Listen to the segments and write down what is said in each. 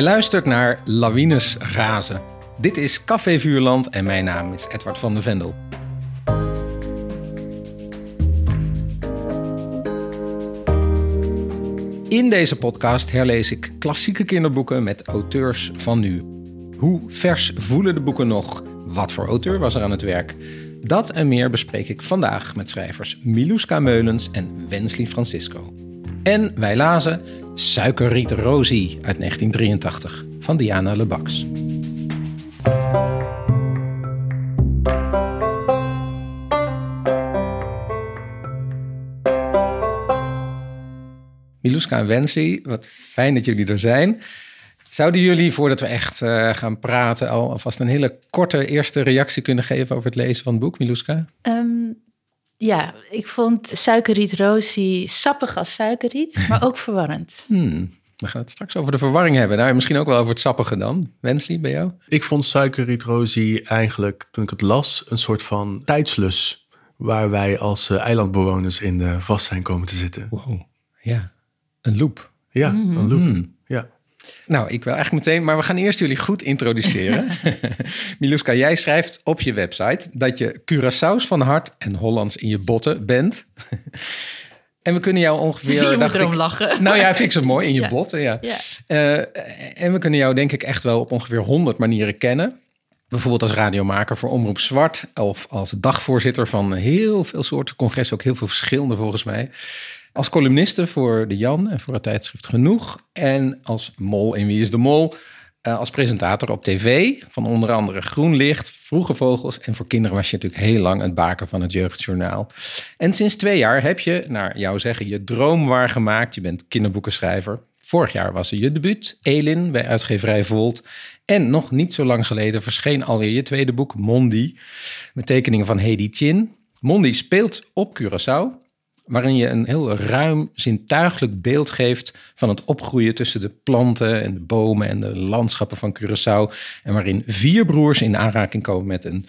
Je luistert naar Lawines Razen. Dit is Café Vuurland en mijn naam is Edward van de Vendel. In deze podcast herlees ik klassieke kinderboeken met auteurs van nu. Hoe vers voelen de boeken nog? Wat voor auteur was er aan het werk? Dat en meer bespreek ik vandaag met schrijvers Miluska Meulens en Wensley Francisco. En wij lazen Suikerriet Rosie uit 1983 van Diana Lebax. Miluska en Wensley, wat fijn dat jullie er zijn. Zouden jullie, voordat we echt uh, gaan praten, al alvast een hele korte eerste reactie kunnen geven over het lezen van het boek, Miluska? Um, ja, ik vond suikerriet Rosie sappig als suikerriet, maar ook verwarrend. Hmm. We gaan het straks over de verwarring hebben. Nou, misschien ook wel over het sappige dan. Wensley, bij jou? Ik vond suikerriet Rosie eigenlijk, toen ik het las, een soort van tijdslus. Waar wij als uh, eilandbewoners in vast zijn komen te zitten. Wow, ja. Een loop. Ja, mm. een loop. Mm. Nou, ik wil eigenlijk meteen, maar we gaan eerst jullie goed introduceren. Miluska, jij schrijft op je website dat je Curaçao's van hart en Hollands in je botten bent. en we kunnen jou ongeveer... Je moet erom lachen. Nou ja, vind ik zo mooi, in je botten, ja. ja. Uh, en we kunnen jou denk ik echt wel op ongeveer honderd manieren kennen. Bijvoorbeeld als radiomaker voor Omroep Zwart of als dagvoorzitter van heel veel soorten congressen, ook heel veel verschillende volgens mij. Als columniste voor De Jan en voor het tijdschrift Genoeg. En als mol in Wie is de Mol. Uh, als presentator op tv van onder andere Groenlicht, Vroege Vogels. En voor kinderen was je natuurlijk heel lang het baken van het Jeugdjournaal. En sinds twee jaar heb je, naar jouw zeggen, je droom waargemaakt. Je bent kinderboekenschrijver. Vorig jaar was er je debuut, Elin, bij uitgeverij Volt. En nog niet zo lang geleden verscheen alweer je tweede boek, Mondi. Met tekeningen van Hedy Chin. Mondi speelt op Curaçao waarin je een heel ruim, zintuigelijk beeld geeft van het opgroeien tussen de planten en de bomen en de landschappen van Curaçao. En waarin vier broers in aanraking komen met een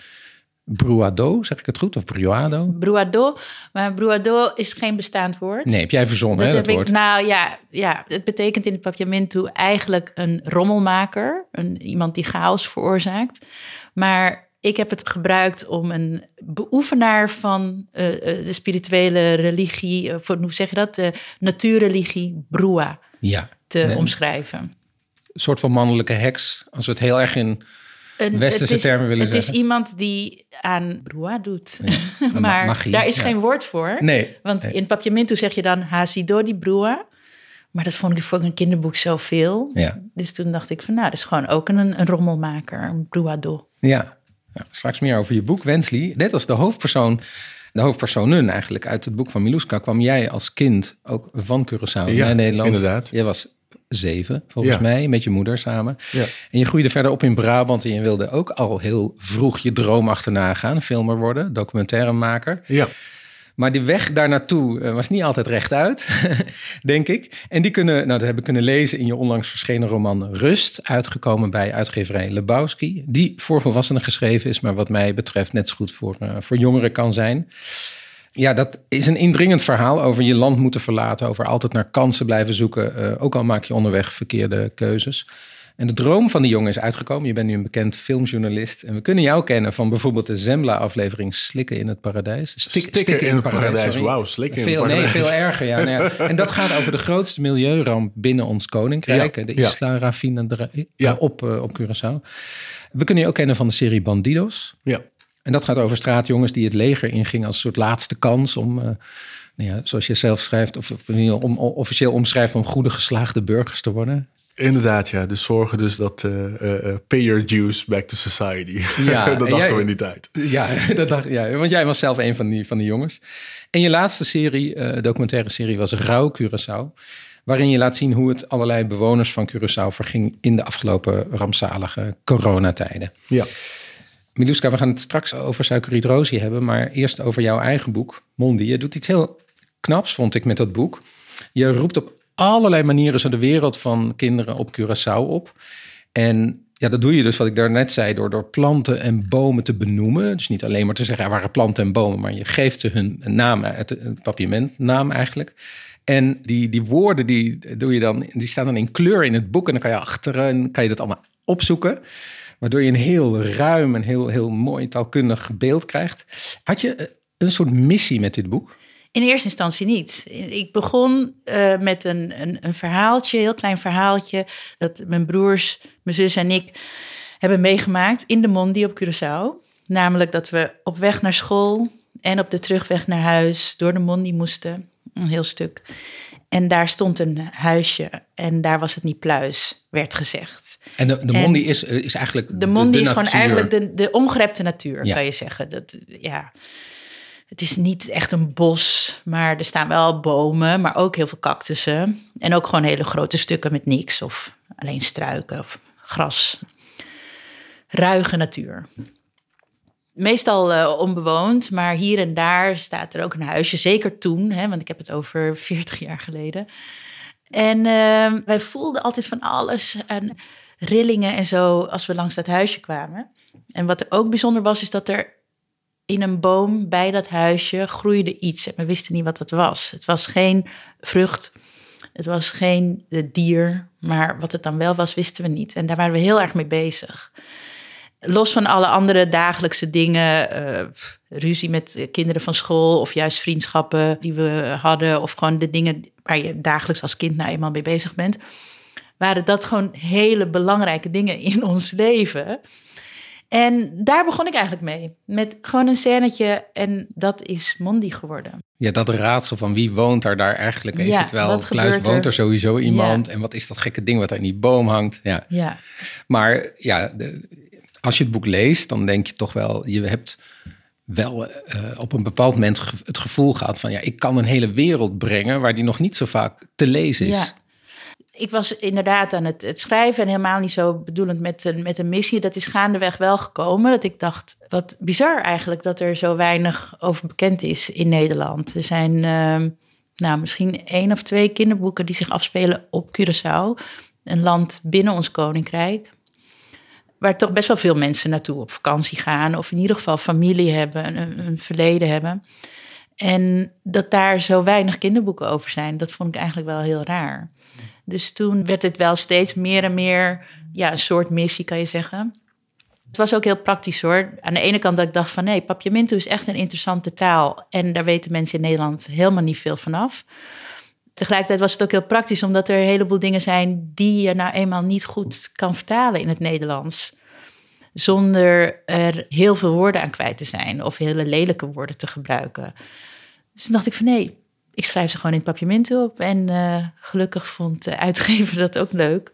Bruado, zeg ik het goed? Of Bruado? Bruado, maar Bruado is geen bestaand woord. Nee, heb jij verzonnen, dat hè, heb dat ik, Nou ja, ja, het betekent in het papiamento eigenlijk een rommelmaker. Een, iemand die chaos veroorzaakt. Maar ik heb het gebruikt om een beoefenaar van uh, de spirituele religie, voor, hoe zeg je dat, de natuurreligie Brua, ja, te omschrijven. Een soort van mannelijke heks, als we het heel erg in een, westerse is, termen willen het zeggen. Het is iemand die aan Brua doet, ja, maar magie, daar is ja. geen woord voor. Nee. Want nee. in Papiamento zeg je dan Hasidori Brua. Maar dat vond ik voor een kinderboek zoveel. Ja. Dus toen dacht ik van, nou, dat is gewoon ook een, een rommelmaker, een Bruado. Ja, ja, straks meer over je boek, Wensley. Net als de hoofdpersoon, de hoofdpersonen eigenlijk uit het boek van Miluska, kwam jij als kind ook van Curaçao ja, naar Nederland. inderdaad. Jij was zeven, volgens Ja. mij, met je moeder samen. Ja. En je groeide verder op in Brabant en je wilde ook al heel vroeg je droom achterna gaan, filmer worden, documentairemaker. Ja, Maar die weg daar naartoe eh, was niet altijd rechtuit, denk ik. En die kunnen, nou, dat heb ik kunnen lezen in je onlangs verschenen roman Rust, uitgekomen bij uitgeverij Lebowski. Die voor volwassenen geschreven is, maar wat mij betreft net zo goed voor, eh, voor jongeren kan zijn. Ja, dat is een indringend verhaal over je land moeten verlaten, over altijd naar kansen blijven zoeken, eh, ook al maak je onderweg verkeerde keuzes. En de droom van die jongen is uitgekomen. Je bent nu een bekend filmjournalist. En we kunnen jou kennen van bijvoorbeeld de Zembla-aflevering Slikken in het Paradijs. Stik- stikken in het paradijs. Wauw, slikken in het veel, Nee, paradijs. veel erger. Ja, nou ja. En dat gaat over de grootste milieuramp binnen ons koninkrijk. Ja, de. Isla Rafinadra Ja. op, eh, op Curaçao. We kunnen je ook kennen van de serie Bandidos. Ja, En dat gaat over straatjongens die het leger ingingen als een soort laatste kans om, eh, nou ja, zoals je zelf schrijft, of, of officieel omschrijft, om goede geslaagde burgers te worden. Inderdaad. Ja, dus zorgen dus dat eh, eh, pay your dues back to society. Ja, dat en dachten jij- we in die tijd. Ja, dat dacht, ja, want jij was zelf een van die, van die jongens. En je laatste serie, documentaire serie, was Rauw Curaçao. Waarin je laat zien hoe het allerlei bewoners van Curaçao verging in de afgelopen rampzalige coronatijden. Ja, Miluska, we gaan het straks over Suikerriet Rosie hebben, maar eerst over jouw eigen boek, Mondi. Je doet iets heel knaps, vond ik, met dat boek. Je roept op allerlei manieren zo de wereld van kinderen op Curaçao op. En ja, dat doe je dus, wat ik daarnet zei, door, door planten en bomen te benoemen. Dus niet alleen maar te zeggen, er waren planten en bomen, maar je geeft ze hun naam, het, het papiermentnaam eigenlijk. En die, die woorden die, doe je dan, die staan dan in kleur in het boek. En dan kan je achterin kan je dat allemaal opzoeken. Waardoor je een heel ruim en heel, heel mooi taalkundig beeld krijgt. Had je een soort missie met dit boek? In eerste instantie niet. Ik begon uh, met een, een, een verhaaltje, een heel klein verhaaltje, dat mijn broers, mijn zus en ik hebben meegemaakt in de Mondi op Curaçao. Namelijk dat we op weg naar school en op de terugweg naar huis door de Mondi moesten, een heel stuk. En daar stond een huisje en daar was het niet pluis, werd gezegd. En de, de Mondi is, eh, is eigenlijk. De Mondi is gewoon eigenlijk de, de ongerepte natuur, kan je zeggen. Dat, ja. Het is niet echt een bos, maar er staan wel bomen, maar ook heel veel cactussen. En ook gewoon hele grote stukken met niks of alleen struiken of gras. Ruige natuur. Meestal uh, onbewoond, maar hier en daar staat er ook een huisje. Zeker toen, hè, want ik heb het over 40 jaar geleden. En uh, wij voelden altijd van alles en rillingen en zo als we langs dat huisje kwamen. En wat er ook bijzonder was, is dat er in een boom bij dat huisje groeide iets. En we wisten niet wat het was. Het was geen vrucht, het was geen dier, maar wat het dan wel was, wisten we niet. En daar waren we heel erg mee bezig. Los van alle andere dagelijkse dingen, uh, ruzie met kinderen van school of juist vriendschappen die we hadden, of gewoon de dingen waar je dagelijks als kind nou eenmaal mee bezig bent, waren dat gewoon hele belangrijke dingen in ons leven. En daar begon ik eigenlijk mee. Met gewoon een scènetje en dat is Mondi geworden. Ja, dat raadsel van wie woont daar daar eigenlijk? Is het wel, Kluis woont er sowieso iemand? En wat is dat gekke ding wat daar in die boom hangt? Ja. ja. Maar ja, de, als je het boek leest, dan denk je toch wel... je hebt wel uh, op een bepaald moment het gevoel gehad van... ja, ik kan een hele wereld brengen waar die nog niet zo vaak te lezen is. Ja ik was inderdaad aan het, het, schrijven en helemaal niet zo bedoelend met een, met een missie. Dat is gaandeweg wel gekomen. Dat ik dacht, wat bizar eigenlijk dat er zo weinig over bekend is in Nederland. Er zijn uh, nou, misschien één of twee kinderboeken die zich afspelen op Curaçao. Een land binnen ons koninkrijk. Waar toch best wel veel mensen naartoe op vakantie gaan. Of in ieder geval familie hebben, een, een verleden hebben. En dat daar zo weinig kinderboeken over zijn, dat vond ik eigenlijk wel heel raar. Dus toen werd het wel steeds meer en meer ja, een soort missie, kan je zeggen. Het was ook heel praktisch hoor. Aan de ene kant dat ik dacht van nee, Papiamento is echt een interessante taal. En daar weten mensen in Nederland helemaal niet veel vanaf. Tegelijkertijd was het ook heel praktisch, omdat er een heleboel dingen zijn die je nou eenmaal niet goed kan vertalen in het Nederlands. Zonder er heel veel woorden aan kwijt te zijn of hele lelijke woorden te gebruiken. Dus toen dacht ik van nee, ik schrijf ze gewoon in het papiamento op. En uh, gelukkig vond de uitgever dat ook leuk.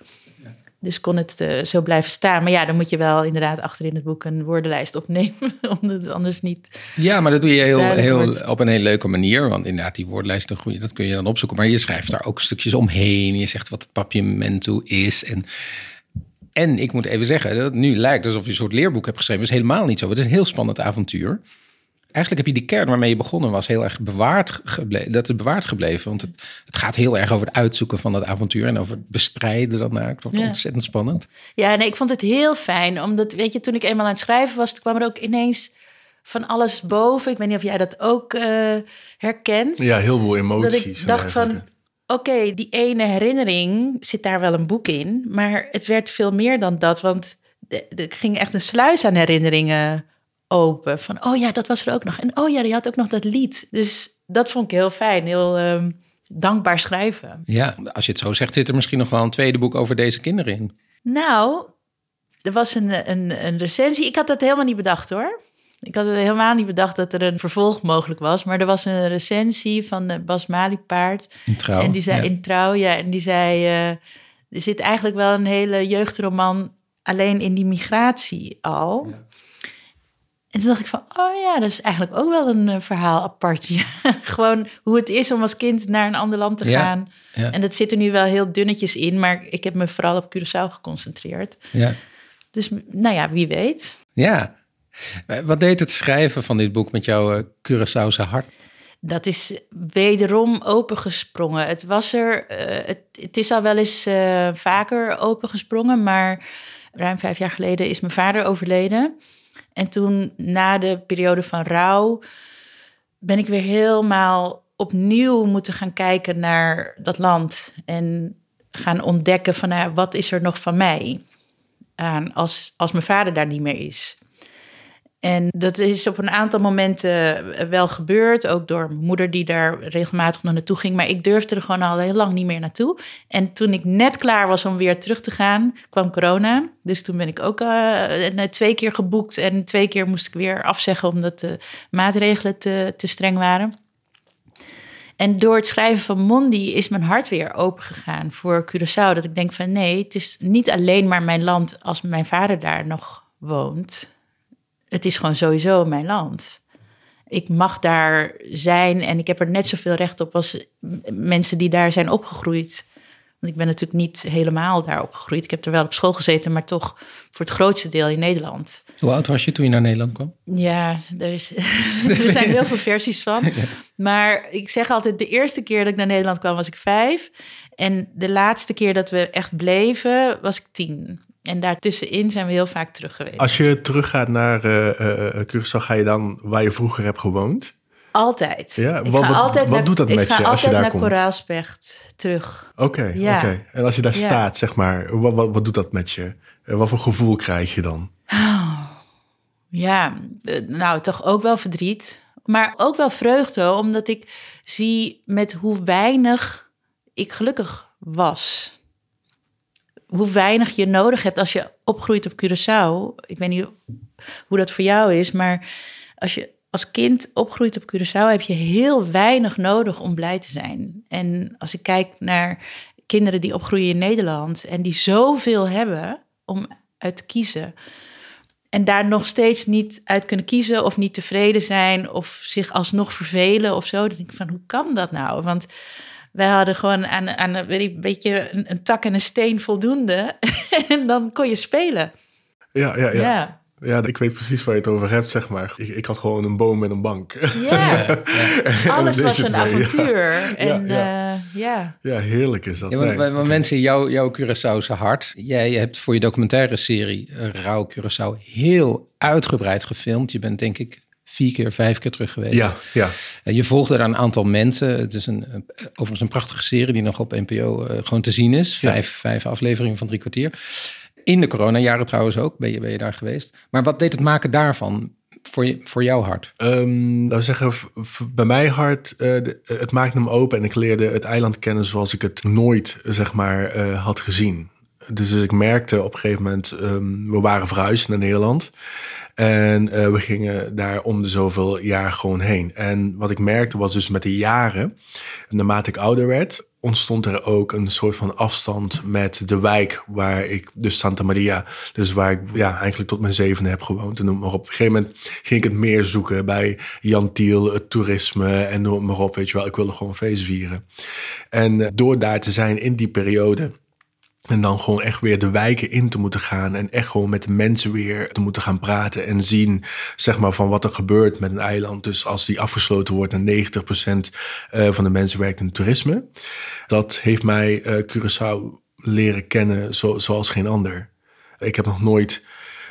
Dus kon het uh, zo blijven staan. Maar ja, dan moet je wel inderdaad achter in het boek een woordenlijst opnemen. Omdat het anders niet. Ja, maar dat doe je heel, heel, op een hele leuke manier. Want inderdaad, die woordenlijst, dat kun je dan opzoeken. Maar je schrijft daar ook stukjes omheen. Je zegt wat het papiamento is. En, en ik moet even zeggen, dat het nu lijkt alsof je een soort leerboek hebt geschreven. Dat is helemaal niet zo. Het is een heel spannend avontuur eigenlijk heb je die kern waarmee je begonnen was heel erg bewaard gebleven. Dat is bewaard gebleven. Want het, het, gaat heel erg over het uitzoeken van dat avontuur en over het bestrijden daarna. Ik vond het ontzettend spannend. Ja, nee, ik vond het heel fijn. Omdat, weet je, toen ik eenmaal aan het schrijven was, kwam er ook ineens van alles boven. Ik weet niet of jij dat ook uh, herkent. Ja, heel veel emoties. Dat ik dacht van, oké, die ene herinnering zit daar wel een boek in. Maar het werd veel meer dan dat, want er ging echt een sluis aan herinneringen open. Van, oh ja, dat was er ook nog. En oh ja, die had ook nog dat lied. Dus dat vond ik heel fijn, heel um, dankbaar schrijven. Ja, als je het zo zegt, zit er misschien nog wel een tweede boek over deze kinderen in. Nou, er was een, een, een recensie. Ik had dat helemaal niet bedacht hoor. Ik had het helemaal niet bedacht dat er een vervolg mogelijk was. Maar er was een recensie van de Bas Maliepaard. In trouw. En die zei, In trouw, ja. En die zei, uh, er zit eigenlijk wel een hele jeugdroman alleen in die migratie al. Ja. En toen dacht ik van, oh ja, dat is eigenlijk ook wel een uh, verhaal apartje. Gewoon hoe het is om als kind naar een ander land te gaan. Ja. En dat zit er nu wel heel dunnetjes in, maar ik heb me vooral op Curaçao geconcentreerd. Ja. Dus nou ja, wie weet. Ja. Wat deed het schrijven van dit boek met jouw uh, Curaçaose hart? Dat is wederom opengesprongen. Het was er, uh, het, het, is al wel eens vaker opengesprongen, maar ruim vijf jaar geleden is mijn vader overleden. En toen, na de periode van rouw, ben ik weer helemaal opnieuw moeten gaan kijken naar dat land en gaan ontdekken van nou, wat is er nog van mij aan als, als mijn vader daar niet meer is. En dat is op een aantal momenten eh, wel gebeurd. Ook door mijn moeder die daar regelmatig nog naartoe ging. Maar ik durfde er gewoon al heel lang niet meer naartoe. En toen ik net klaar was om weer terug te gaan, kwam corona. Dus toen ben ik ook uh, twee keer geboekt. En twee keer moest ik weer afzeggen omdat de maatregelen te, te streng waren. En door het schrijven van Mondi is mijn hart weer open gegaan voor Curaçao. Dat ik denk van nee, het is niet alleen maar mijn land als mijn vader daar nog woont het is gewoon sowieso mijn land. Ik mag daar zijn en ik heb er net zoveel recht op als mensen die daar zijn opgegroeid. Want ik ben natuurlijk niet helemaal daar opgegroeid. Ik heb er wel op school gezeten, maar toch voor het grootste deel in Nederland. Hoe oud was je toen je naar Nederland kwam? Ja, er, is, er zijn heel veel versies van. Maar ik zeg altijd, de eerste keer dat ik naar Nederland kwam was ik vijf. En de laatste keer dat we echt bleven was ik tien. En daartussenin zijn we heel vaak terug geweest. Als je teruggaat naar uh, uh, Curaçao, ga je dan waar je vroeger hebt gewoond? Altijd. Ja, wat, wat, altijd wat doet dat met je als je daar komt? Ik ga altijd naar Koraalspecht terug. Oké, ja. oké. En als je daar staat, zeg maar, wat, wat, wat doet dat met je? Wat voor gevoel krijg je dan? Oh, ja, nou toch ook wel verdriet. Maar ook wel vreugde, omdat ik zie met hoe weinig ik gelukkig was hoe weinig je nodig hebt als je opgroeit op Curaçao. Ik weet niet hoe dat voor jou is, maar als je als kind opgroeit op Curaçao, heb je heel weinig nodig om blij te zijn. En als ik kijk naar kinderen die opgroeien in Nederland en die zoveel hebben om uit te kiezen. En daar nog steeds niet uit kunnen kiezen of niet tevreden zijn of zich alsnog vervelen of zo. Dan denk ik van, hoe kan dat nou? Want wij hadden gewoon aan, aan een beetje een, een tak en een steen voldoende. en dan kon je spelen. Ja, ja, ja. ja. Ja, ik weet precies waar je het over hebt, zeg maar. Ik, ik had gewoon een boom met een bank. Ja, alles was een avontuur. En, ja, uh, ja. ja. heerlijk is dat. Ja, maar, nee, mensen, jouw, jouw Curaçaose hart. Jij hebt voor je documentaire serie Rauw Curaçao heel uitgebreid gefilmd. Je bent denk ik vier keer, vijf keer terug geweest. Ja, ja. Uh, je volgde er een aantal mensen. Het is een, overigens een prachtige serie die nog op NPO uh, gewoon te zien is. Vijf, vijf afleveringen van drie kwartier. In de coronajaren trouwens ook, ben je, ben je daar geweest. Maar wat deed het maken daarvan voor, je, voor jouw hart? Um, nou zeggen, bij mijn hart, uh, het maakte hem open en ik leerde het eiland kennen zoals ik het nooit, zeg maar, uh, had gezien. Dus, dus ik merkte op een gegeven moment, um, we waren verhuisd naar Nederland. En uh, we gingen daar om de zoveel jaar gewoon heen. En wat ik merkte was dus met de jaren, naarmate ik ouder werd, ontstond er ook een soort van afstand met de wijk waar ik, dus Santa Maria, dus waar ik ja, eigenlijk tot mijn zevende heb gewoond. En noem maar op. Op een gegeven moment ging ik het meer zoeken bij Jan Tiel, het toerisme en noem maar op. Weet je wel, ik wilde gewoon feest vieren. En uh, door daar te zijn in die periode en dan gewoon echt weer de wijken in te moeten gaan. En echt gewoon met de mensen weer te moeten gaan praten. En zien, zeg maar, van wat er gebeurt met een eiland. Dus als die afgesloten wordt en 90% eh, van de mensen werkt in toerisme. Dat heeft mij uh, Curaçao leren kennen zo, zoals geen ander. Ik heb nog nooit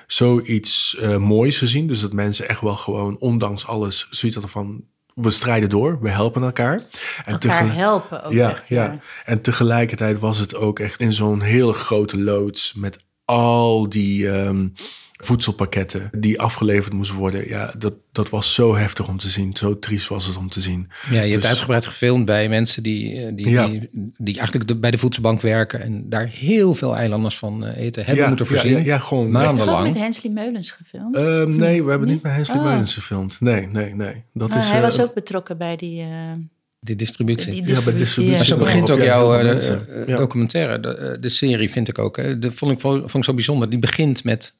zoiets uh, moois gezien. Dus dat mensen echt wel gewoon, ondanks alles, zoiets hadden van we strijden door, we helpen elkaar. En elkaar helpen ook ja, echt, ja. ja. En tegelijkertijd was het ook echt in zo'n hele grote loods met al die um, voedselpakketten die afgeleverd moesten worden. Ja, dat, dat was zo heftig om te zien. Zo triest was het om te zien. Ja, je hebt dus- uitgebreid gefilmd bij mensen die, eh, die, ja. die, die, eigenlijk bij de voedselbank werken en daar heel veel eilanders van eh, eten hebben ja, moeten voorzien. Ja, ja, gewoon maandenlang. Heb je met Hensley Meulens gefilmd? Uh, nee, we hebben niet met Hensley oh. Meulens gefilmd. Nee, nee, nee. Dat is, hij uh, was ook betrokken bij die... Uh, de distributie. Die distributie. Ja, bij distributie. Maar zo begint ook jouw documentaire. De, de, serie vind ik ook. Hè. De vond ik, vond ik zo bijzonder. Die begint met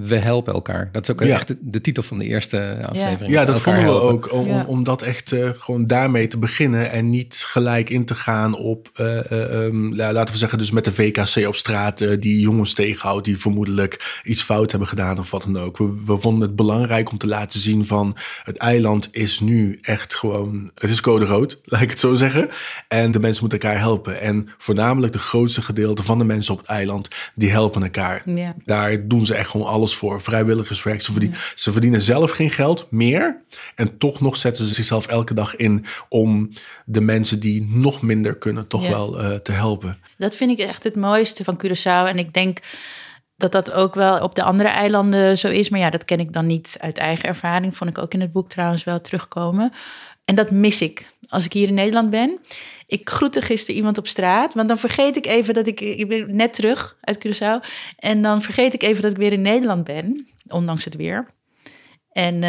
we helpen elkaar. Dat is ook ja. echt de, de, titel van de eerste aflevering. Ja, dat vonden we helpen. ook. Om, ja. om dat echt uh, gewoon daarmee te beginnen. En niet gelijk in te gaan op, uh, uh, um, laten we zeggen, dus met de VKC op straat. die jongens tegenhoudt die vermoedelijk iets fout hebben gedaan of wat dan ook. We, we vonden het belangrijk om te laten zien van het eiland is nu echt gewoon, het is code rood, laat ik het zo zeggen. En de mensen moeten elkaar helpen. En voornamelijk de grootste gedeelte van de mensen op het eiland, die helpen elkaar. Ja. Daar doen ze echt gewoon alles alles voor. Vrijwilligerswerk. Ze, verdienen, ze verdienen zelf geen geld meer. En toch nog zetten ze zichzelf elke dag in om de mensen die nog minder kunnen, toch wel uh, te helpen. Dat vind ik echt het mooiste van Curaçao. En ik denk dat dat ook wel op de andere eilanden zo is. Maar ja, dat ken ik dan niet uit eigen ervaring. Vond ik ook in het boek trouwens wel terugkomen. En dat mis ik als ik hier in Nederland ben. Ik groette gisteren iemand op straat, want dan vergeet ik even dat ik, ik ben net terug uit Curaçao. En dan vergeet ik even dat ik weer in Nederland ben, ondanks het weer. En uh,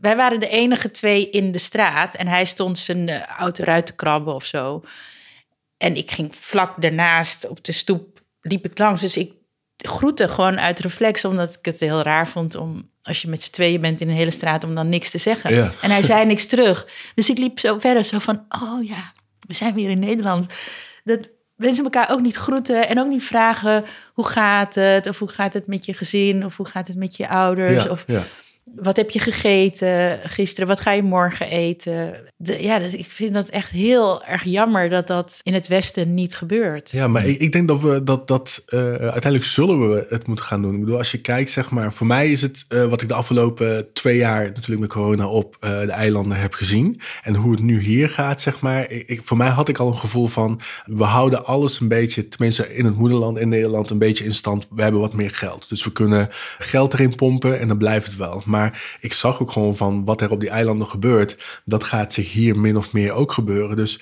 wij waren de enige twee in de straat en hij stond zijn uh, auto eruit te krabben of zo. En ik ging vlak daarnaast op de stoep, liep ik langs. Dus ik groette gewoon uit reflex, omdat ik het heel raar vond om als je met z'n tweeën bent in een hele straat om dan niks te zeggen. En hij zei niks terug. Dus ik liep zo verder, zo van, oh ja, we zijn weer in Nederland. Dat mensen elkaar ook niet groeten en ook niet vragen hoe gaat het, of hoe gaat het met je gezin, of hoe gaat het met je ouders. Ja, of, ja wat heb je gegeten gisteren? Wat ga je morgen eten? De, ja, dat, ik vind dat echt heel erg jammer dat dat in het Westen niet gebeurt. Ja, maar ik, ik denk dat we dat, dat uh, uiteindelijk zullen we het moeten gaan doen. Ik bedoel, als je kijkt, zeg maar, voor mij is het uh, wat ik de afgelopen twee jaar natuurlijk met corona op de eilanden heb gezien. En hoe het nu hier gaat, zeg maar. Ik, voor mij had ik al een gevoel van, we houden alles een beetje, tenminste in het moederland in Nederland, een beetje in stand. We hebben wat meer geld. Dus we kunnen geld erin pompen en dan blijft het wel. Maar ik zag ook gewoon van wat er op die eilanden gebeurt. Dat gaat zich hier min of meer ook gebeuren. Dus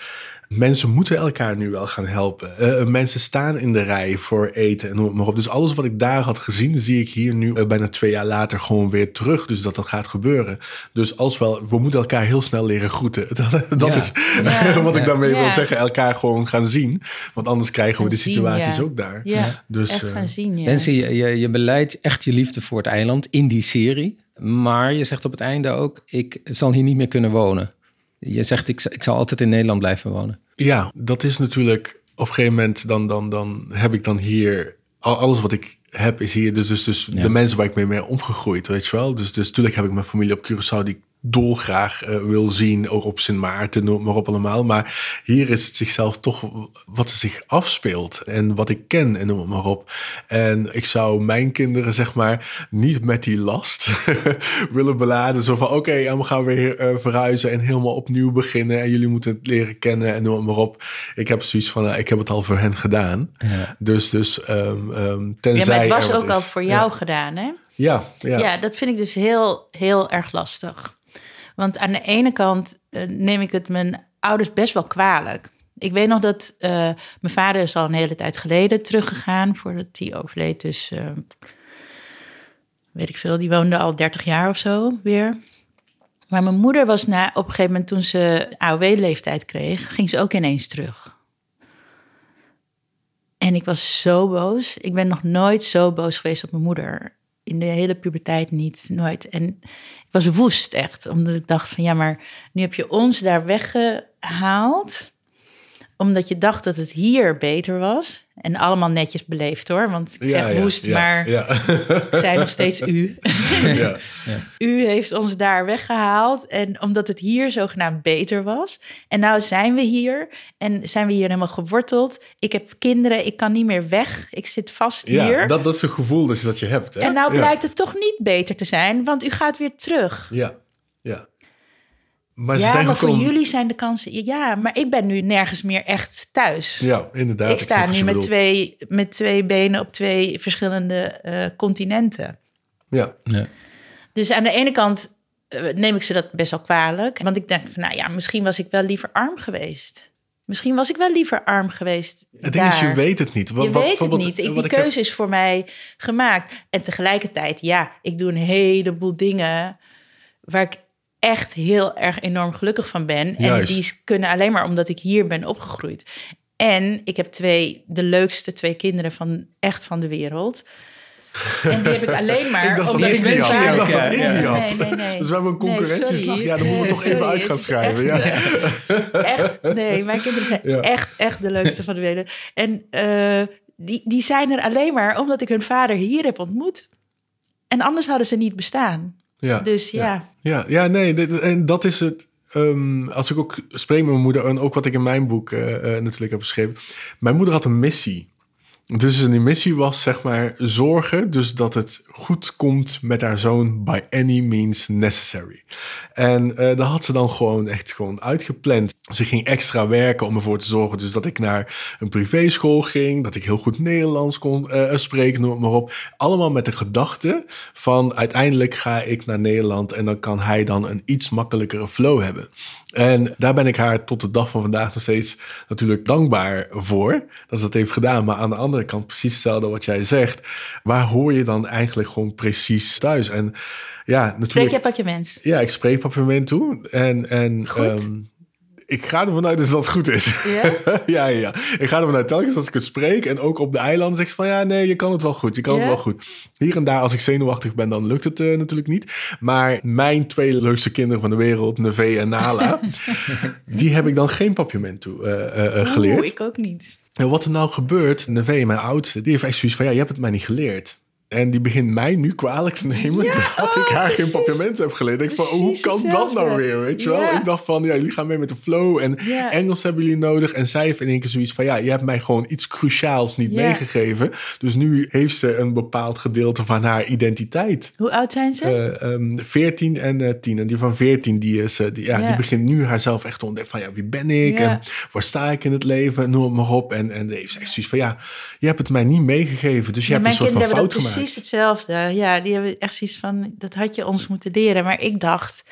mensen moeten elkaar nu wel gaan helpen. Uh, mensen staan in de rij voor eten en noem maar op. Dus alles wat ik daar had gezien, zie ik hier nu uh, bijna twee jaar later gewoon weer terug. Dus dat dat gaat gebeuren. Dus als wel, we moeten elkaar heel snel leren groeten. Dat, dat ja. is ja. wat ik daarmee ja. wil zeggen. Elkaar gewoon gaan zien. Want anders krijgen we de situaties zien, ook daar. Ja, dus, echt gaan zien. Ja. Mensen, je, je, je beleidt echt je liefde voor het eiland in die serie. Maar je zegt op het einde ook, ik zal hier niet meer kunnen wonen. Je zegt, ik, ik zal altijd in Nederland blijven wonen. Ja, dat is natuurlijk op een gegeven moment, dan, dan, dan heb ik dan hier, alles wat ik heb is hier. Dus, dus, dus ja. de mensen waar ik mee ben omgegroeid, weet je wel. Dus, dus natuurlijk heb ik mijn familie op Curaçao die dolgraag uh, wil zien, ook op Sint Maarten, noem maar op allemaal. Maar hier is het zichzelf toch wat ze zich afspeelt en wat ik ken en noem het maar op. En ik zou mijn kinderen zeg maar niet met die last willen beladen. Zo van oké, okay, en we gaan weer uh, verhuizen en helemaal opnieuw beginnen en jullie moeten het leren kennen en noem het maar op. Ik heb zoiets van, uh, ik heb het al voor hen gedaan. Ja. Dus, dus um, um, tenzij Ja, maar het was ook is. al voor jou ja. gedaan, hè? Ja, ja. ja, dat vind ik dus heel, heel erg lastig. Want aan de ene kant uh, neem ik het mijn ouders best wel kwalijk. Ik weet nog dat uh, mijn vader is al een hele tijd geleden teruggegaan voordat hij overleed. Dus uh, weet ik veel, die woonde al 30 jaar of zo weer. Maar mijn moeder was na, op een gegeven moment toen ze AOW-leeftijd kreeg, ging ze ook ineens terug. En ik was zo boos. Ik ben nog nooit zo boos geweest op mijn moeder in de hele puberteit niet, nooit. En was woest echt, omdat ik dacht van ja, maar nu heb je ons daar weggehaald, omdat je dacht dat het hier beter was. En allemaal netjes beleefd hoor, want ik zeg ja, woest, ja, maar ik zei nog steeds u. ja. U heeft ons daar weggehaald en omdat het hier zogenaamd beter was. En nou zijn we hier en zijn we hier helemaal geworteld. Ik heb kinderen, ik kan niet meer weg. Ik zit vast Ja, hier. dat, dat is een gevoel dus dat je hebt. Hè? En nou blijkt het toch niet beter te zijn, want u gaat weer terug. Ja. Maar ze ja, zijn maar voor jullie zijn de kansen. Ja, maar ik ben nu nergens meer echt thuis. Ja, inderdaad. ik sta nu met twee, met twee benen op twee verschillende eh, continenten. Ja, Ja. Dus aan de ene kant eh, neem ik ze dat best wel kwalijk. Want ik denk van, nou ja, misschien was ik wel liever arm geweest. Misschien was ik wel liever arm geweest. het ding is, je weet het niet. Wat, je wat, weet het bijvoorbeeld, niet. Ik, wat die heb- keuze is voor mij gemaakt. En tegelijkertijd, ja, ik doe een heleboel dingen waar ik echt heel erg enorm gelukkig van ben. En Juist. die kunnen alleen maar omdat ik hier ben opgegroeid. En ik heb twee, de leukste twee kinderen van echt van de wereld. En die heb ik alleen maar Ik dacht dat omdat ik ik hun had. Ik dacht dat die had. Nee, nee, nee. Dus we hebben een concurrentieslag. sorry. ja, dan moeten we toch Nee, even sorry, uit gaan schrijven. Ja. echt, echt, nee, mijn kinderen zijn Ja. echt, echt de leukste van de wereld. En eh, die, die zijn er alleen maar omdat ik hun vader hier heb ontmoet. En anders hadden ze niet bestaan. Ja. Dus ja. Ja, ja, nee, en dat is het. ehm, als ik ook spreek met mijn moeder en ook wat ik in mijn boek eh, eh, natuurlijk heb geschreven. Mijn moeder had een missie. Dus die missie was zeg maar zorgen dus dat het goed komt met haar zoon by any means necessary. En uh, daar had ze dan gewoon echt gewoon uitgepland. Ze ging extra werken om ervoor te zorgen dus dat ik naar een privéschool ging, dat ik heel goed Nederlands kon uh, spreken, noem maar op. Allemaal met de gedachte van uiteindelijk ga ik naar Nederland en dan kan hij dan een iets makkelijkere flow hebben. En daar ben ik haar tot de dag van vandaag nog steeds natuurlijk dankbaar voor. Dat ze dat heeft gedaan. Maar aan de andere kant, precies hetzelfde wat jij zegt. Waar hoor je dan eigenlijk gewoon precies thuis? En ja, natuurlijk. Spreek je papiermens? Ja, ik spreek papiermens toe. En, en um, ik ga ervan uit dat dat goed is. Ja? ja, ja, Ik ga ervan uit telkens als ik het spreek en ook op de eilanden zeg van ja, nee, je kan het wel goed. Je kan het wel goed. Hier en daar, als ik zenuwachtig ben, dan lukt het uh, natuurlijk niet. Maar mijn twee leukste kinderen van de wereld, Neve en Nala, die heb ik dan geen papierment toe uh, uh, geleerd. Oh, ik ook niet. En wat er nou gebeurt, Neve, mijn oudste, die heeft echt zoiets van ja, je hebt het mij niet geleerd. En die begint mij nu kwalijk te nemen dat ik haar geen papierment heb geleerd. Ik van, hoe kan dat nou weer, weet je wel? Ik dacht van, ja, jullie gaan mee met de flow en Engels hebben jullie nodig. En zij heeft in één keer zoiets van, ja, je hebt mij gewoon iets cruciaals niet meegegeven. Dus nu heeft ze een bepaald gedeelte van haar identiteit. Hoe oud zijn ze? Uh, um, 14 en uh, 10. En die van 14, die, is, uh, die, ja, die begint nu haarzelf echt te ontdekken van, ja, wie ben ik? En waar sta ik in het leven? Noem het maar op. En, en heeft echt zoiets van, ja, je hebt het mij niet meegegeven. Dus je hebt een soort van fout gemaakt precies hetzelfde. Ja, die hebben echt zoiets van, dat had je ons moeten leren. Maar ik dacht,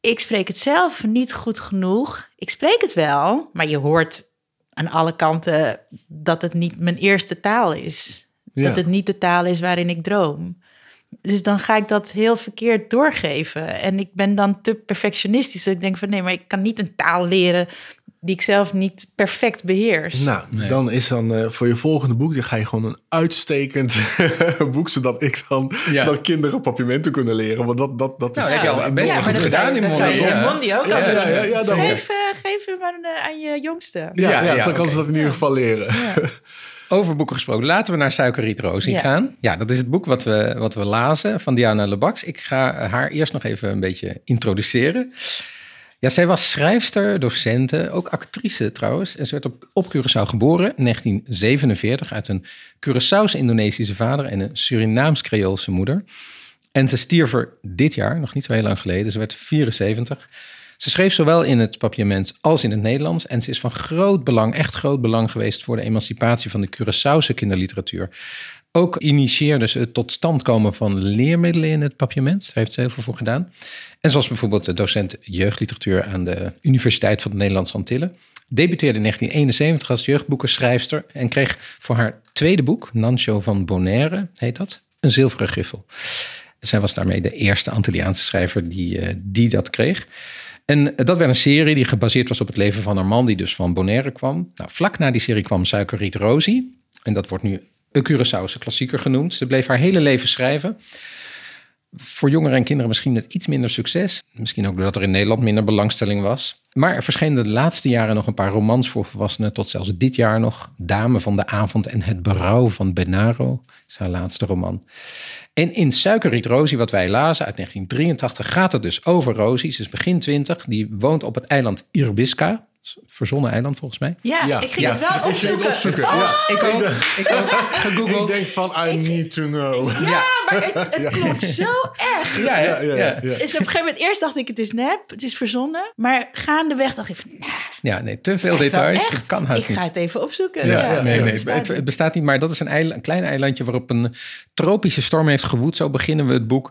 ik spreek het zelf niet goed genoeg. Ik spreek het wel, maar je hoort aan alle kanten dat het niet mijn eerste taal is. Dat het niet de taal is waarin ik droom. Dus dan ga ik dat heel verkeerd doorgeven. En ik ben dan te perfectionistisch. ik denk van nee, maar ik kan niet een taal leren die ik zelf niet perfect beheers. Nou, dan is dan uh, voor je volgende boek, dan ga je gewoon een uitstekend boek, zodat ik dan, ja. zodat kinderen papiermenten kunnen leren. Want dat, dat, dat nou, is ja, heb je al best ja, goed gedaan in Mondi. Ja. Mondi ook ja, ja, ja, ja, geef, uh, geef hem aan, uh, aan, je jongste. Ja, ja, dan kan ze dat in ieder geval leren. Over boeken gesproken. Laten we naar Suikerriet Rosie gaan. Ja, dat is het boek wat we, wat we lazen van Diana Lebax. Ik ga haar eerst nog even een beetje introduceren. Ja, zij was schrijfster, docente, ook actrice trouwens. En ze werd op, Curaçao geboren in 1947 uit een Curaçaose-Indonesische vader en een Surinaams-Creoolse moeder. En ze stierf er dit jaar, nog niet zo heel lang geleden. Ze werd 74. Ze schreef zowel in het papiament als in het Nederlands. En ze is van groot belang, echt groot belang geweest voor de emancipatie van de Curaçaose kinderliteratuur. Ook initieerde ze het tot stand komen van leermiddelen in het papiament. Daar heeft ze heel veel voor gedaan. En zoals bijvoorbeeld de docent jeugdliteratuur aan de Universiteit van de Nederlandse Antillen. Debuteerde in 1971 als jeugdboekenschrijfster en kreeg voor haar tweede boek, Nancho van Bonaire heet dat, een zilveren griffel. Zij was daarmee de eerste Antilliaanse schrijver die, uh, die dat kreeg. En dat werd een serie die gebaseerd was op het leven van haar man, die dus van Bonaire kwam. Nou, vlak na die serie kwam Suikerriet Rosie. En dat wordt nu een klassieker genoemd. Ze bleef haar hele leven schrijven. Voor jongeren en kinderen misschien met iets minder succes. Misschien ook doordat er in Nederland minder belangstelling was. Maar er verschenen de laatste jaren nog een paar romans voor volwassenen. Tot zelfs dit jaar nog. Dame van de avond en het berouw van Benaro. Is haar laatste roman. En in Suikerriet Rosie, wat wij lazen uit 1983, gaat het dus over Rosie. Ze is begin 20. Die woont op het eiland Irbiska verzonnen eiland volgens mij. Ja, ik ging het wel opzoeken. opzoeken. Oh! Ja, ik ook. Ik ook gegoogeld. Ik denk van, I need to know. Ja, maar het, het klopt zo echt. Ja, ja, ja, ja, Dus op een gegeven moment, eerst dacht ik, het is nep, het is verzonnen. Maar gaandeweg dacht ik van, nah, Ja, nee, te veel details. Het kan haast Ik ga het even opzoeken. Ja, nee, nee, het, het, bestaat niet. Maar dat is een, eiland, een klein eilandje waarop een tropische storm heeft gewoed. Zo beginnen we het boek.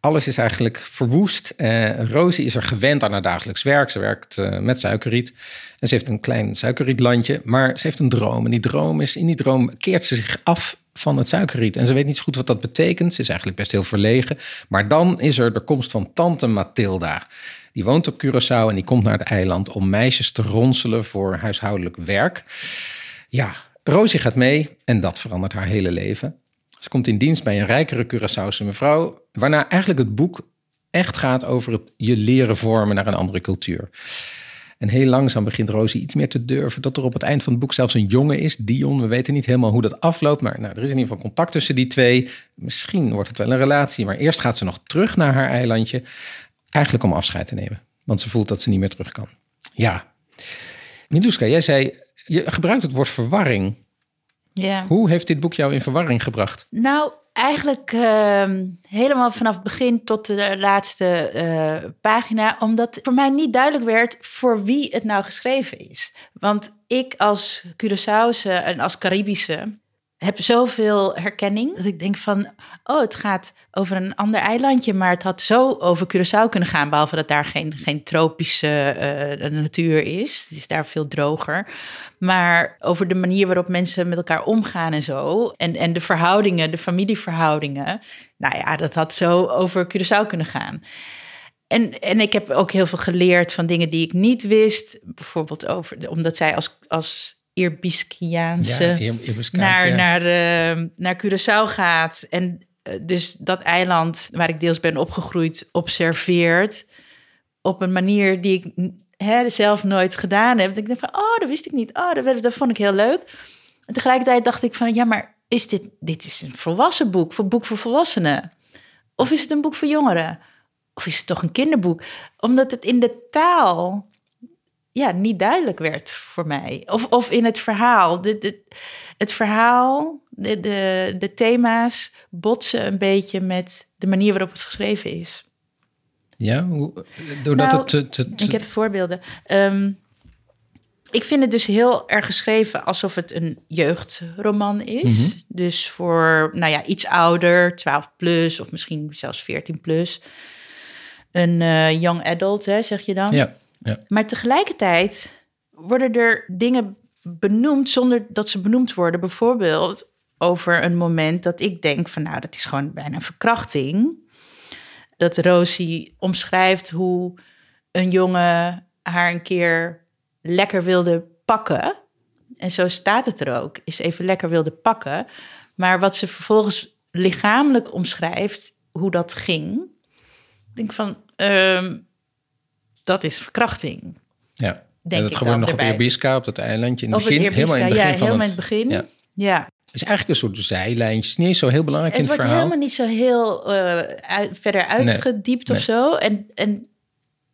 Alles is eigenlijk verwoest. Uh, Rosie is er gewend aan haar dagelijks werk. Ze werkt uh, met suikerriet. En ze heeft een klein suikerrietlandje. Maar ze heeft een droom. En die droom is, in die droom keert ze zich af van het suikerriet. En ze weet niet zo goed wat dat betekent. Ze is eigenlijk best heel verlegen. Maar dan is er de komst van tante Mathilda. Die woont op Curaçao en die komt naar het eiland om meisjes te ronselen voor huishoudelijk werk. Ja, Rosie gaat mee en dat verandert haar hele leven. Ze komt in dienst bij een rijkere Curaçaose mevrouw, waarna eigenlijk het boek echt gaat over het je leren vormen naar een andere cultuur. En heel langzaam begint Rosie iets meer te durven. Dat er op het eind van het boek zelfs een jongen is, Dion. We weten niet helemaal hoe dat afloopt. Maar nou, er is in ieder geval contact tussen die twee. Misschien wordt het wel een relatie. Maar eerst gaat ze nog terug naar haar eilandje. Eigenlijk om afscheid te nemen. Want ze voelt dat ze niet meer terug kan. Ja. Miluska, jij zei, je gebruikt het woord verwarring. Ja. Hoe heeft dit boek jou in verwarring gebracht? Nou, eigenlijk ehm, helemaal vanaf het begin tot de laatste eh, pagina, omdat voor mij niet duidelijk werd voor wie het nou geschreven is. Want ik als Curaçaose en als Caribische heb zoveel herkenning dat ik denk van, oh, het gaat over een ander eilandje, maar het had zo over Curaçao kunnen gaan, behalve dat daar geen, geen tropische eh, natuur is. Het is daar veel droger. Maar over de manier waarop mensen met elkaar omgaan en zo, en, en de verhoudingen, de familieverhoudingen, nou ja, dat had zo over Curaçao kunnen gaan. En, en ik heb ook heel veel geleerd van dingen die ik niet wist. Bijvoorbeeld over, omdat zij als, als Irbiskiaanse Ja, naar, ja. naar, eh, naar Curaçao gaat. En eh, dus dat eiland waar ik deels ben opgegroeid observeert op een manier die ik hè, zelf nooit gedaan heb. Ik denk van, oh, dat wist ik niet. Oh, dat, dat vond ik heel leuk. En tegelijkertijd dacht ik van, ja, maar is dit, dit is een volwassen boek, voor boek voor volwassenen? Of is het een boek voor jongeren? Of is het toch een kinderboek? Omdat het in de taal ja, niet duidelijk werd voor mij. Of, of in het verhaal. De, de, het verhaal, de, de, de thema's botsen een beetje met de manier waarop het geschreven is. Ja, hoe, doordat Nou, het... Ik heb voorbeelden. Ehm, ik vind het dus heel erg geschreven alsof het een jeugdroman is. Mhm. Dus voor, nou ja, iets ouder, 12 plus of misschien zelfs 14 plus. Een eh, young adult, hè, zeg je dan? ja, ja. Maar tegelijkertijd worden er dingen benoemd zonder dat ze benoemd worden. Bijvoorbeeld over een moment dat ik denk van nou, dat is gewoon bijna een verkrachting. Dat Rosie omschrijft hoe een jongen haar een keer lekker wilde pakken. En zo staat het er ook, is even lekker wilde pakken. Maar wat ze vervolgens lichamelijk omschrijft, hoe dat ging. Ik denk van, ehm, dat is verkrachting. ja. Denk en dat ik gebeurt dan nog op. Irbiska, op dat eilandje. In het begin, helemaal in het Irbiska, begin ja, van helemaal het... in het begin. Ja. Ja, Het is eigenlijk een soort zijlijntje. Het is niet eens zo heel belangrijk het in het wordt verhaal. helemaal niet zo heel eh, uit- verder uitgediept of nee. zo. En, en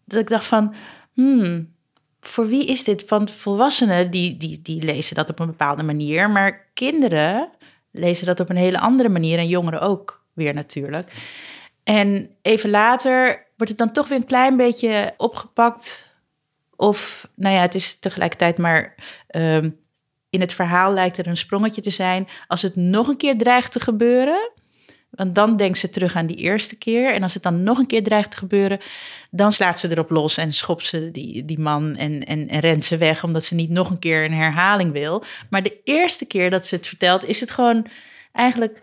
dat ik dacht van, hmm, voor wie is dit? Want volwassenen die, die, die lezen dat op een bepaalde manier, maar kinderen lezen dat op een hele andere manier en jongeren ook weer natuurlijk. En even later wordt het dan toch weer een klein beetje opgepakt. Of, nou ja, het is tegelijkertijd maar ehm, in het verhaal lijkt er een sprongetje te zijn. Als het nog een keer dreigt te gebeuren, want dan denkt ze terug aan die eerste keer. En als het dan nog een keer dreigt te gebeuren, dan slaat ze erop los en schopt ze die, die man en, en, en rent ze weg, omdat ze niet nog een keer een herhaling wil. Maar de eerste keer dat ze het vertelt, is het gewoon eigenlijk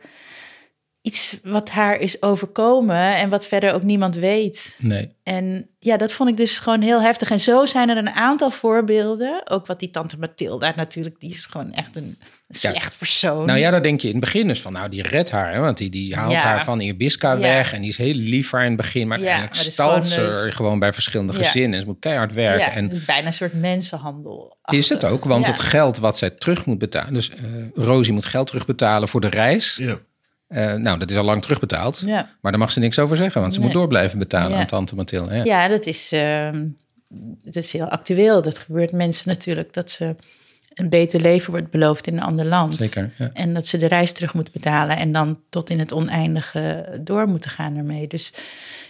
iets wat haar is overkomen en wat verder ook niemand weet. Nee. En ja, dat vond ik dus gewoon heel heftig. En zo zijn er een aantal voorbeelden. Ook wat die tante Mathilda natuurlijk, die is gewoon echt een slecht persoon. Nou ja, dan denk je in het begin dus van, nou, die redt haar. Hè, want die, die haalt Ja. haar van Irbiska Ja. weg. En die is heel lief voor haar in het begin. Maar is stalt ze gewoon, er gewoon bij verschillende Ja. gezinnen. En ze moet keihard werken. ja, en het is bijna een soort mensenhandel. is het ook, want Ja. het geld wat zij terug moet betalen... Dus eh Rosie moet geld terugbetalen voor de reis. Ja. Eh, nou, dat is al lang terugbetaald. Ja. Maar daar mag ze niks over zeggen, want ze Nee. moet door blijven betalen Ja. aan tante Mathilde. Ja. Ja, dat is, ehm, dat is heel actueel. Dat gebeurt mensen natuurlijk, dat ze een beter leven wordt beloofd in een ander land. Zeker, ja. En dat ze de reis terug moeten betalen en dan tot in het oneindige door moeten gaan ermee. Dus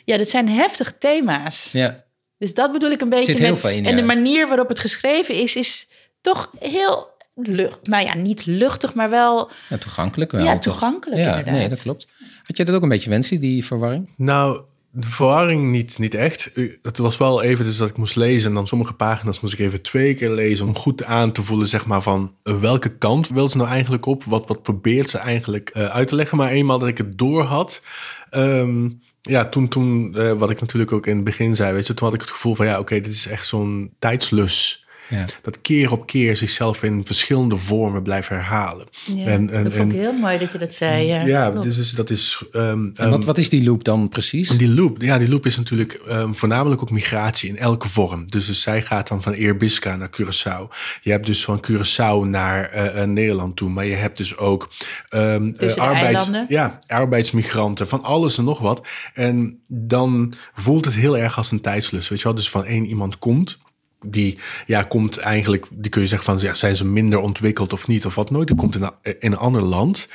ja, dat zijn heftige thema's. ja. Dus dat bedoel ik een beetje Zit heel met... veel in, en de manier waarop het geschreven is, is toch heel... Lucht, nou ja, niet luchtig, maar wel Ja, toegankelijk wel. ja, toegankelijk Ja, inderdaad. nee, dat klopt. Had jij dat ook een beetje wensen, die verwarring? Nou, de verwarring niet, niet echt. Het was wel even dus dat ik moest lezen en dan sommige pagina's moest ik even twee keer lezen om goed aan te voelen, zeg maar, van eh, welke kant wil ze nou eigenlijk op? Wat, wat probeert ze eigenlijk eh, uit te leggen? Maar eenmaal dat ik het door had, ehm, ja, toen, toen eh, wat ik natuurlijk ook in het begin zei, weet je, toen had ik het gevoel van, ja, oké, dit is echt zo'n tijdslus. Ja. Dat keer op keer zichzelf in verschillende vormen blijft herhalen. Ja, En- en- dat vond ik en- heel mooi dat je dat zei. Ja, dus is- dat is. ehm, En ehm, wat, wat is die loop dan precies? die loop, ja, die loop is natuurlijk ehm, voornamelijk ook migratie in elke vorm. Dus, dus zij gaat dan van Eerbiska naar Curaçao. Je hebt dus van Curaçao naar eh, eh, Nederland toe. Maar je hebt dus ook ehm, eh, de eilanden. ja, arbeidsmigranten, van alles en nog wat. En dan voelt het heel erg als een tijdslus. Weet je wel? Dus van één iemand komt. Die ja, komt eigenlijk, die kun je zeggen van, ja, zijn ze minder ontwikkeld of niet of wat nooit. Die komt in een, in een ander land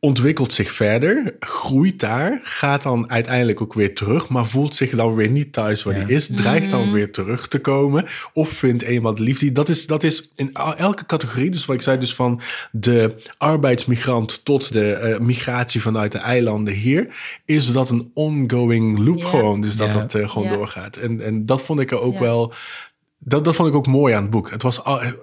ontwikkelt zich verder, groeit daar, gaat dan uiteindelijk ook weer terug, maar voelt zich dan weer niet thuis waar hij is, dreigt dan mhm. weer terug te komen of vindt eenmaal de liefde. Dat is, dat is in elke categorie, dus wat ik zei, dus van de arbeidsmigrant tot de uh, migratie vanuit de eilanden hier, is dat een ongoing loop gewoon, dus dat dat uh, gewoon doorgaat. En, en dat vond ik er ook wel dat, dat vond ik ook mooi aan het boek. Het was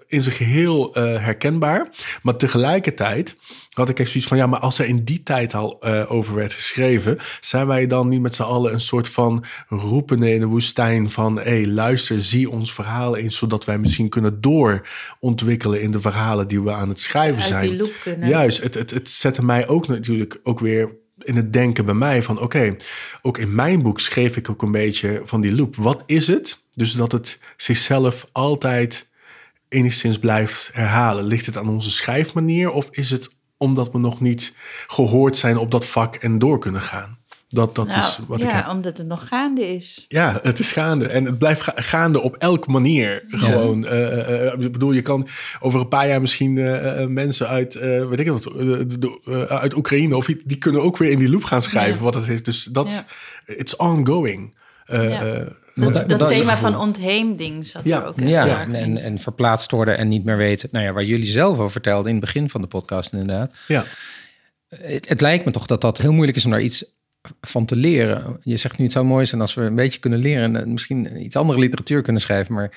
in zijn geheel uh, herkenbaar. Maar tegelijkertijd had ik echt zoiets van... ja, maar als er in die tijd al uh, over werd geschreven... zijn wij dan niet met z'n allen een soort van roepen in de woestijn... van hé, hey, luister, zie ons verhaal eens... zodat wij misschien kunnen doorontwikkelen in de verhalen die we aan het schrijven zijn. Juist, het, het, het zette mij ook natuurlijk ook weer in het denken bij mij van oké, ook in mijn boek schreef ik ook een beetje van die loop. Wat is het? Dus dat het zichzelf altijd enigszins blijft herhalen. Ligt het aan onze schrijfmanier of is het omdat we nog niet gehoord zijn op dat vak en door kunnen gaan? Dat, dat nou, is wat ja, ik heb. omdat het nog gaande is. Ja, het is gaande. En het blijft gaande op elke manier. Gewoon. Uh, ik bedoel, je kan over een paar jaar misschien mensen uit, weet ik wat, uit Oekraïne, of die, kunnen ook weer in die loop gaan schrijven wat het is. Dus dat, it's ongoing. Dat, dat, thema van ontheemding zat ja. er ook Ja, ja en, en verplaatst worden en niet meer weten. Nou ja, waar jullie zelf over vertelden in het begin van de podcast inderdaad. Ja. Het, het, lijkt me toch dat dat heel moeilijk is om daar iets van te leren. Je zegt nu het zou mooi zijn als we een beetje kunnen leren en misschien iets andere literatuur kunnen schrijven, maar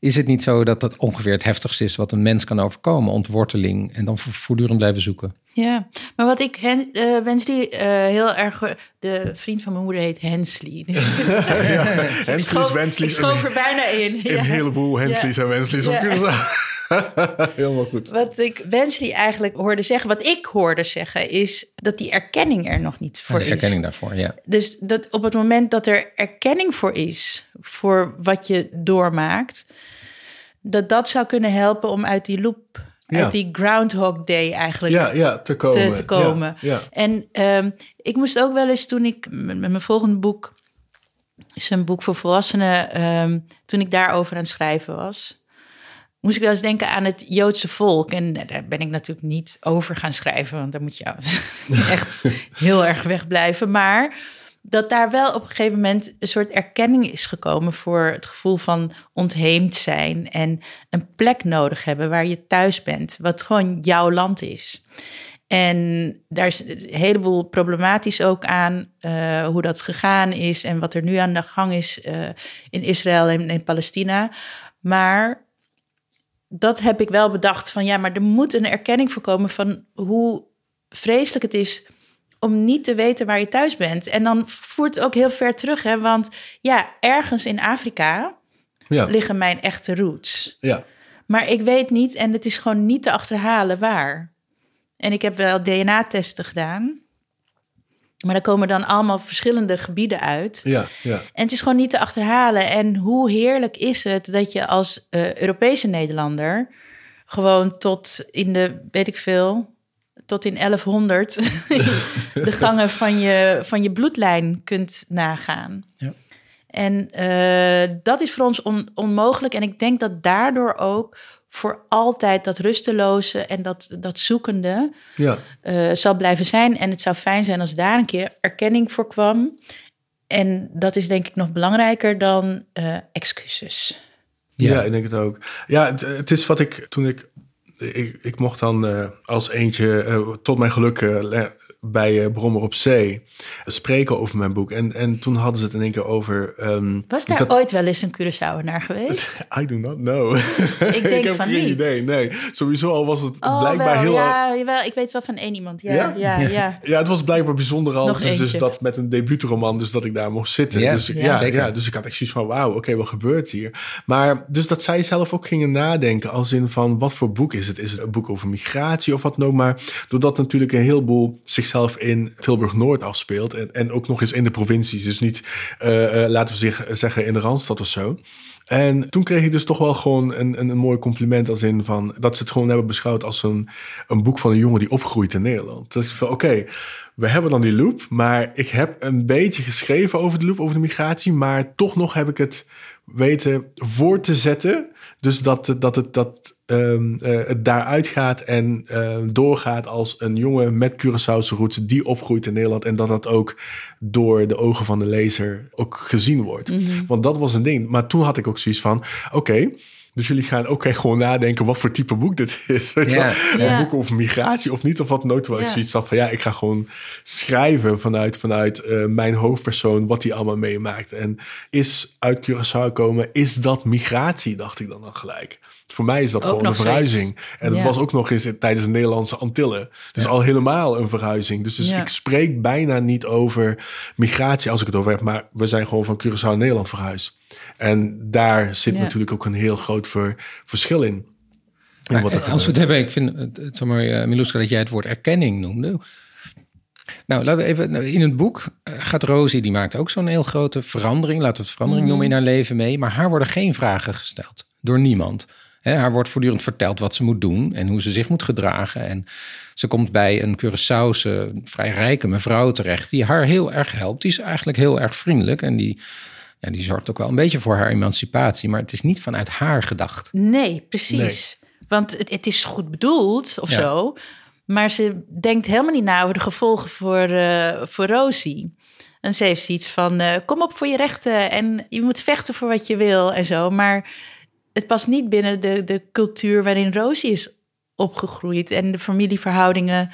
is het niet zo dat dat ongeveer het heftigste is wat een mens kan overkomen? Ontworteling en dan voortdurend blijven zoeken. Ja, maar wat ik Hen, uh, Wensley uh, heel erg... De vriend van mijn moeder heet Hensley. Dus ja, Hensley's, Wensley. Ik schoof er bijna in. Een heleboel Hensley's en Wensley's. Ja. Helemaal goed. Wat ik Wensley eigenlijk hoorde zeggen, wat ik hoorde zeggen, is dat die erkenning er nog niet voor de is. erkenning daarvoor, ja. Dus dat op het moment dat er erkenning voor is, voor wat je doormaakt, dat dat zou kunnen helpen om uit die loop uit die Groundhog Day eigenlijk ja, ja, te komen. Te, komen. Ja, en um, ik moest ook wel eens toen ik met, mijn volgende boek, is een boek voor volwassenen, um, toen ik daarover aan het schrijven was, moest ik wel eens denken aan het Joodse volk. En daar ben ik natuurlijk niet over gaan schrijven, want daar moet je echt heel erg wegblijven. Maar dat daar wel op een gegeven moment een soort erkenning is gekomen voor het gevoel van ontheemd zijn en een plek nodig hebben waar je thuis bent, wat gewoon jouw land is. En daar is een heleboel problematisch ook aan uh, hoe dat gegaan is en wat er nu aan de gang is uh, in Israël en in Palestina. Maar dat heb ik wel bedacht van ja, maar er moet een erkenning voorkomen van hoe vreselijk het is om niet te weten waar je thuis bent. En dan voert het ook heel ver terug, hè? want ja, ergens in Afrika ja. liggen mijn echte roots. Ja. Maar ik weet niet, en het is gewoon niet te achterhalen waar. En ik heb wel DNA-testen gedaan. Maar er komen dan allemaal verschillende gebieden uit. Ja, ja. En het is gewoon niet te achterhalen. En hoe heerlijk is het dat je als uh, Europese Nederlander gewoon tot in de, weet ik veel, tot in 1100 de gangen van je, van je bloedlijn kunt nagaan. Ja. En uh, dat is voor ons on, onmogelijk. En ik denk dat daardoor ook voor altijd dat rusteloze en dat, dat zoekende ja. uh, zal blijven zijn. En het zou fijn zijn als daar een keer erkenning voor kwam. En dat is denk ik nog belangrijker dan uh, excuses. Ja. ja, ik denk het ook. Ja, het, het, is wat ik toen ik ik, ik mocht dan uh, als eentje, uh, tot mijn geluk, uh, bij uh, Brommer op Zee spreken over mijn boek. En, en toen hadden ze het in één keer over... Um, Was daar ooit wel eens een Curaçao naar geweest? I do not know. Ik denk heb van geen niet. idee. Nee, sowieso al was het oh, blijkbaar wel, heel... Ja, jawel, ik weet wel van één iemand. Ja, ja? Ja, ja. ja, het was blijkbaar bijzonder al. Dus, dus, dat met een debuutroman, dus dat ik daar mocht zitten. Ja, dus, ja, ja, dus ik had echt zoiets van, wauw, oké, wat gebeurt hier? Maar dus dat zij zelf ook gingen nadenken als in van, wat voor boek is het? Is het een boek over migratie of wat dan ook? Maar doordat natuurlijk een heleboel zichzelf in Tilburg-Noord afspeelt. En, en ook nog eens in de provincies. Dus niet, uh, laten we zich zeggen, in de Randstad of zo. En toen kreeg ik dus toch wel gewoon een, een, een mooi compliment als in van... dat ze het gewoon hebben beschouwd als een, een boek van een jongen die opgroeit in Nederland. Is van, oké, we hebben dan die loop, maar ik heb een beetje geschreven over de loop, over de migratie, maar toch nog heb ik het weten voor te zetten. Dus dat, dat, het, dat um, uh, het daaruit gaat en uh, doorgaat als een jongen met Curaçaose roots die opgroeit in Nederland. En dat dat ook door de ogen van de lezer ook gezien wordt. Mm -hmm. Want dat was een ding. Maar toen had ik ook zoiets van, oké, okay, dus jullie gaan ook echt gewoon nadenken wat voor type boek dit is. Weet ja. wel? Een boek over migratie of niet of wat nooit. Wel ja. zoiets had van ja, ik ga gewoon schrijven vanuit, vanuit uh, mijn hoofdpersoon wat hij allemaal meemaakt. En is uit Curaçao komen, is dat migratie, dacht ik dan, dan gelijk. Voor mij is dat ook gewoon een verhuizing. Steeds. En het ja. was ook nog eens tijdens de Nederlandse Antillen. Dus al helemaal een verhuizing. Dus, dus ik spreek bijna niet over migratie als ik het over heb. Maar we zijn gewoon van Curaçao naar Nederland verhuisd. En daar zit ja. natuurlijk ook een heel groot ver, verschil in. in wat als we het hebben, ik vind het, het zo mooi, uh, Miluska, dat jij het woord erkenning noemde. Nou, laten we even. In het boek gaat Rosie, die maakt ook zo'n heel grote verandering. Laten we het verandering mm. noemen in haar leven mee. Maar haar worden geen vragen gesteld door niemand. He, haar wordt voortdurend verteld wat ze moet doen en hoe ze zich moet gedragen. En ze komt bij een Curaçaose, vrij rijke mevrouw terecht, die haar heel erg helpt. Die is eigenlijk heel erg vriendelijk en die, ja, die zorgt ook wel een beetje voor haar emancipatie. Maar het is niet vanuit haar gedacht. Nee, precies. Nee. Want het, het, is goed bedoeld of ja. zo. Maar ze denkt helemaal niet na over de gevolgen voor, uh, voor Rosie. En ze heeft zoiets van: uh, kom op voor je rechten en je moet vechten voor wat je wil en zo. Maar het past niet binnen de, de cultuur waarin Rosie is opgegroeid en de familieverhoudingen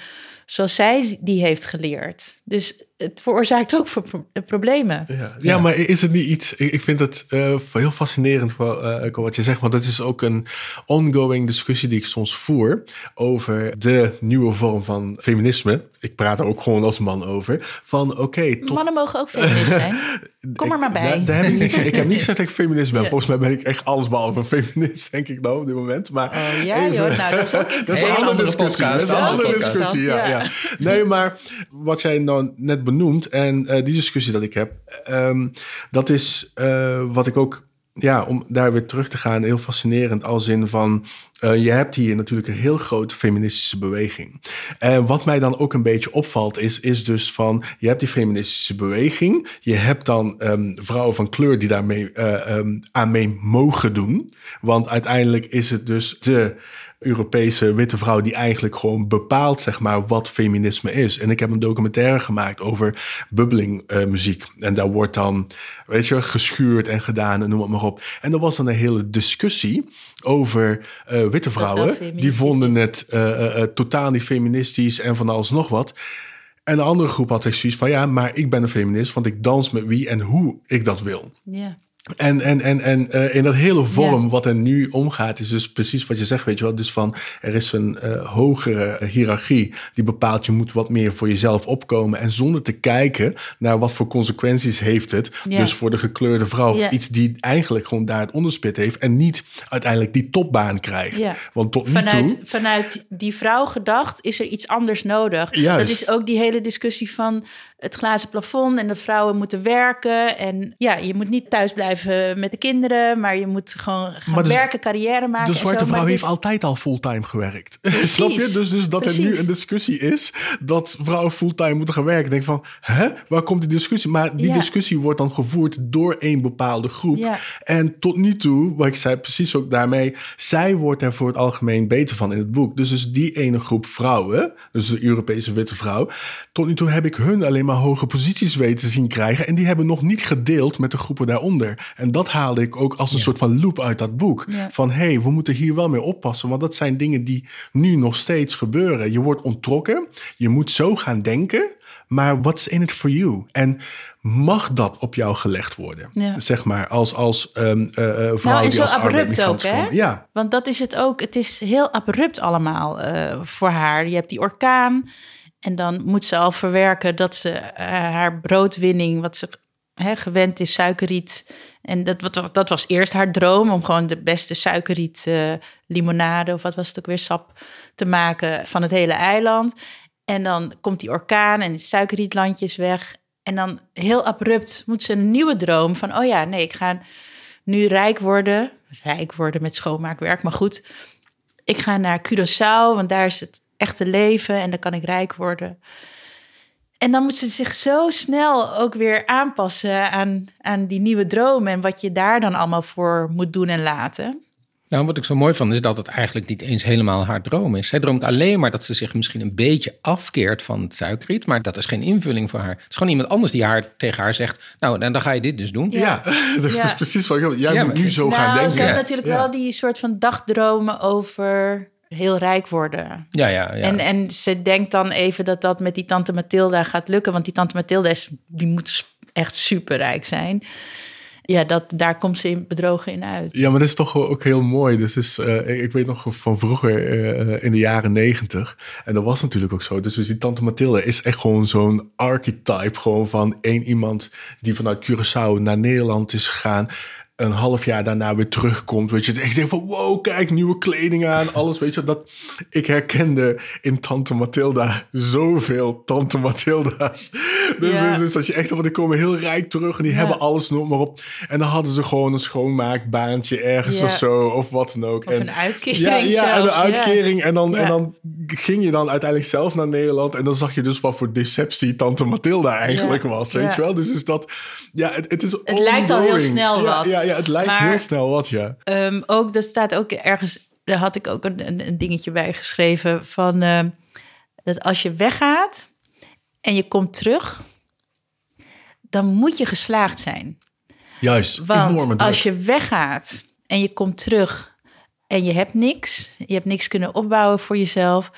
zoals zij die heeft geleerd. Dus het veroorzaakt ook voor pro problemen. Ja. ja. Ja, maar is het niet iets... Ik vind het uh, heel fascinerend uh, wat je zegt. Want dat is ook een ongoing discussie die ik soms voer... over de nieuwe vorm van feminisme. Ik praat er ook gewoon als man over. Van oké... Okay, tot... Mannen mogen ook feminist zijn. Kom er maar bij. Daar, daar heb ik, ik, heb niet gezegd dat ik feminist ben. Ja. Volgens mij ben ik echt allesbehalve feminist, denk ik nou op dit moment. Maar oh, ja, even, joh, nou, dat is ook dat is een andere discussie. Dat is een andere discussie, ja, ja. Nee, maar wat jij nou net benoemt en uh, die discussie dat ik heb, um, dat is uh, wat ik ook ja, om daar weer terug te gaan, heel fascinerend als in van, uh, je hebt hier natuurlijk een heel grote feministische beweging. En wat mij dan ook een beetje opvalt is, is dus van, je hebt die feministische beweging, je hebt dan um, vrouwen van kleur die daarmee uh, um, aan mee mogen doen, want uiteindelijk is het dus de Europese witte vrouw die eigenlijk gewoon bepaalt, zeg maar, wat feminisme is. En ik heb een documentaire gemaakt over bubbling uh, muziek. En daar wordt dan, weet je, geschuurd en gedaan en noem het maar op. En er was dan een hele discussie over witte vrouwen. Die vonden het uh, totaal niet feministisch en van alles nog wat. En de andere groep had zoiets van, ja, maar ik ben een feminist, want ik dans met wie en hoe ik dat wil. Ja. En, en, en, en uh, in dat hele vorm ja. wat er nu omgaat, is dus precies wat je zegt, weet je wel. Dus van, er is een uh, hogere hiërarchie die bepaalt, je moet wat meer voor jezelf opkomen. En zonder te kijken naar wat voor consequenties heeft het. Ja. Dus voor de gekleurde vrouw, ja. iets die eigenlijk gewoon daar het onderspit heeft. En niet uiteindelijk die topbaan krijgt. Want tot vanuit, nu toe... Vanuit die vrouw gedacht is er iets anders nodig. Juist. Dat is ook die hele discussie van het glazen plafond en de vrouwen moeten werken. En ja, je moet niet thuis blijven met de kinderen, maar je moet gewoon gaan dus, werken, carrière maken. De zwarte vrouw heeft dus... altijd al fulltime gewerkt. Snap je? Dus, dus dat Precies. er nu een discussie is dat vrouwen fulltime moeten gaan werken. Denk van, hè? Waar komt die discussie? Maar die ja. discussie wordt dan gevoerd door een bepaalde groep. Ja. En tot nu toe, wat ik zei, precies ook daarmee, zij wordt er voor het algemeen beter van in het boek. Dus, dus die ene groep vrouwen, dus de Europese witte vrouw, tot nu toe heb ik hun alleen maar hoge posities weten zien krijgen. En die hebben nog niet gedeeld met de groepen daaronder. En dat haalde ik ook als een ja. soort van loop uit dat boek. Ja. Van hé, hey, we moeten hier wel mee oppassen. Want dat zijn dingen die nu nog steeds gebeuren. Je wordt ontrokken. Je moet zo gaan denken. Maar what's in it for you? En mag dat op jou gelegd worden? Ja. Zeg maar, als, als um, uh, vrouw nou, die als abrupt ook, komen. hè? Ja. Want dat is het ook. Het is heel abrupt allemaal uh, voor haar. Je hebt die orkaan. En dan moet ze al verwerken dat ze uh, haar broodwinning, wat ze hè, gewend is, suikerriet. En dat, wat, dat was eerst haar droom om gewoon de beste suikerriet uh, limonade, of wat was het ook weer, sap te maken van het hele eiland. En dan komt die orkaan en suikerrietlandjes weg. En dan heel abrupt moet ze een nieuwe droom van, oh ja, nee, ik ga nu rijk worden. Rijk worden met schoonmaakwerk, maar goed. Ik ga naar Curaçao, want daar is het echte leven en dan kan ik rijk worden. En dan moet ze zich zo snel ook weer aanpassen aan, aan die nieuwe droom en wat je daar dan allemaal voor moet doen en laten. Nou, wat ik zo mooi vond is dat het eigenlijk niet eens helemaal haar droom is. Zij droomt alleen maar dat ze zich misschien een beetje afkeert van het suikerriet, maar dat is geen invulling voor haar. Het is gewoon iemand anders die haar, tegen haar zegt, nou, dan, dan ga je dit dus doen. Ja, dat is precies wat ik Jij moet nu zo gaan nou, denken. Ze heeft natuurlijk wel die soort van dagdromen over heel rijk worden. Ja, ja, ja. En, en ze denkt dan even dat dat met die tante Mathilda gaat lukken, want die tante Mathilda is, die moet echt superrijk zijn ja, dat, daar komt ze in bedrogen in uit. Ja, maar dat is toch ook heel mooi. Dus is, uh, ik weet nog van vroeger uh, in de jaren negentig. En dat was natuurlijk ook zo. Dus, dus die tante Mathilde is echt gewoon zo'n archetype. Gewoon van één iemand die vanuit Curaçao naar Nederland is gegaan een half jaar daarna weer terugkomt. Weet je, ik denk van wow, kijk, nieuwe kleding aan, alles. Weet je, dat ik herkende in Tante Mathilda zoveel Tante Mathilda's. Dus, dus, dus, als je echt, want die komen heel rijk terug en die hebben alles, noem maar op. En dan hadden ze gewoon een schoonmaakbaantje ergens of zo, of wat dan ook. Of en, een uitkering. Ja, ja een uitkering. En, dan, en dan ging je dan uiteindelijk zelf naar Nederland. En dan zag je dus wat voor deceptie Tante Mathilda eigenlijk was. Weet je wel? Dus is dat, ja, het, het is. Het lijkt al heel snel wat. Ja, ja, het lijkt heel snel wat, ja. Um, ook, er staat ook ergens, daar had ik ook een, een dingetje bij geschreven van uh, dat als je weggaat en je komt terug, dan moet je geslaagd zijn. Juist, Want als je weggaat en je komt terug en je hebt niks, je hebt niks kunnen opbouwen voor jezelf,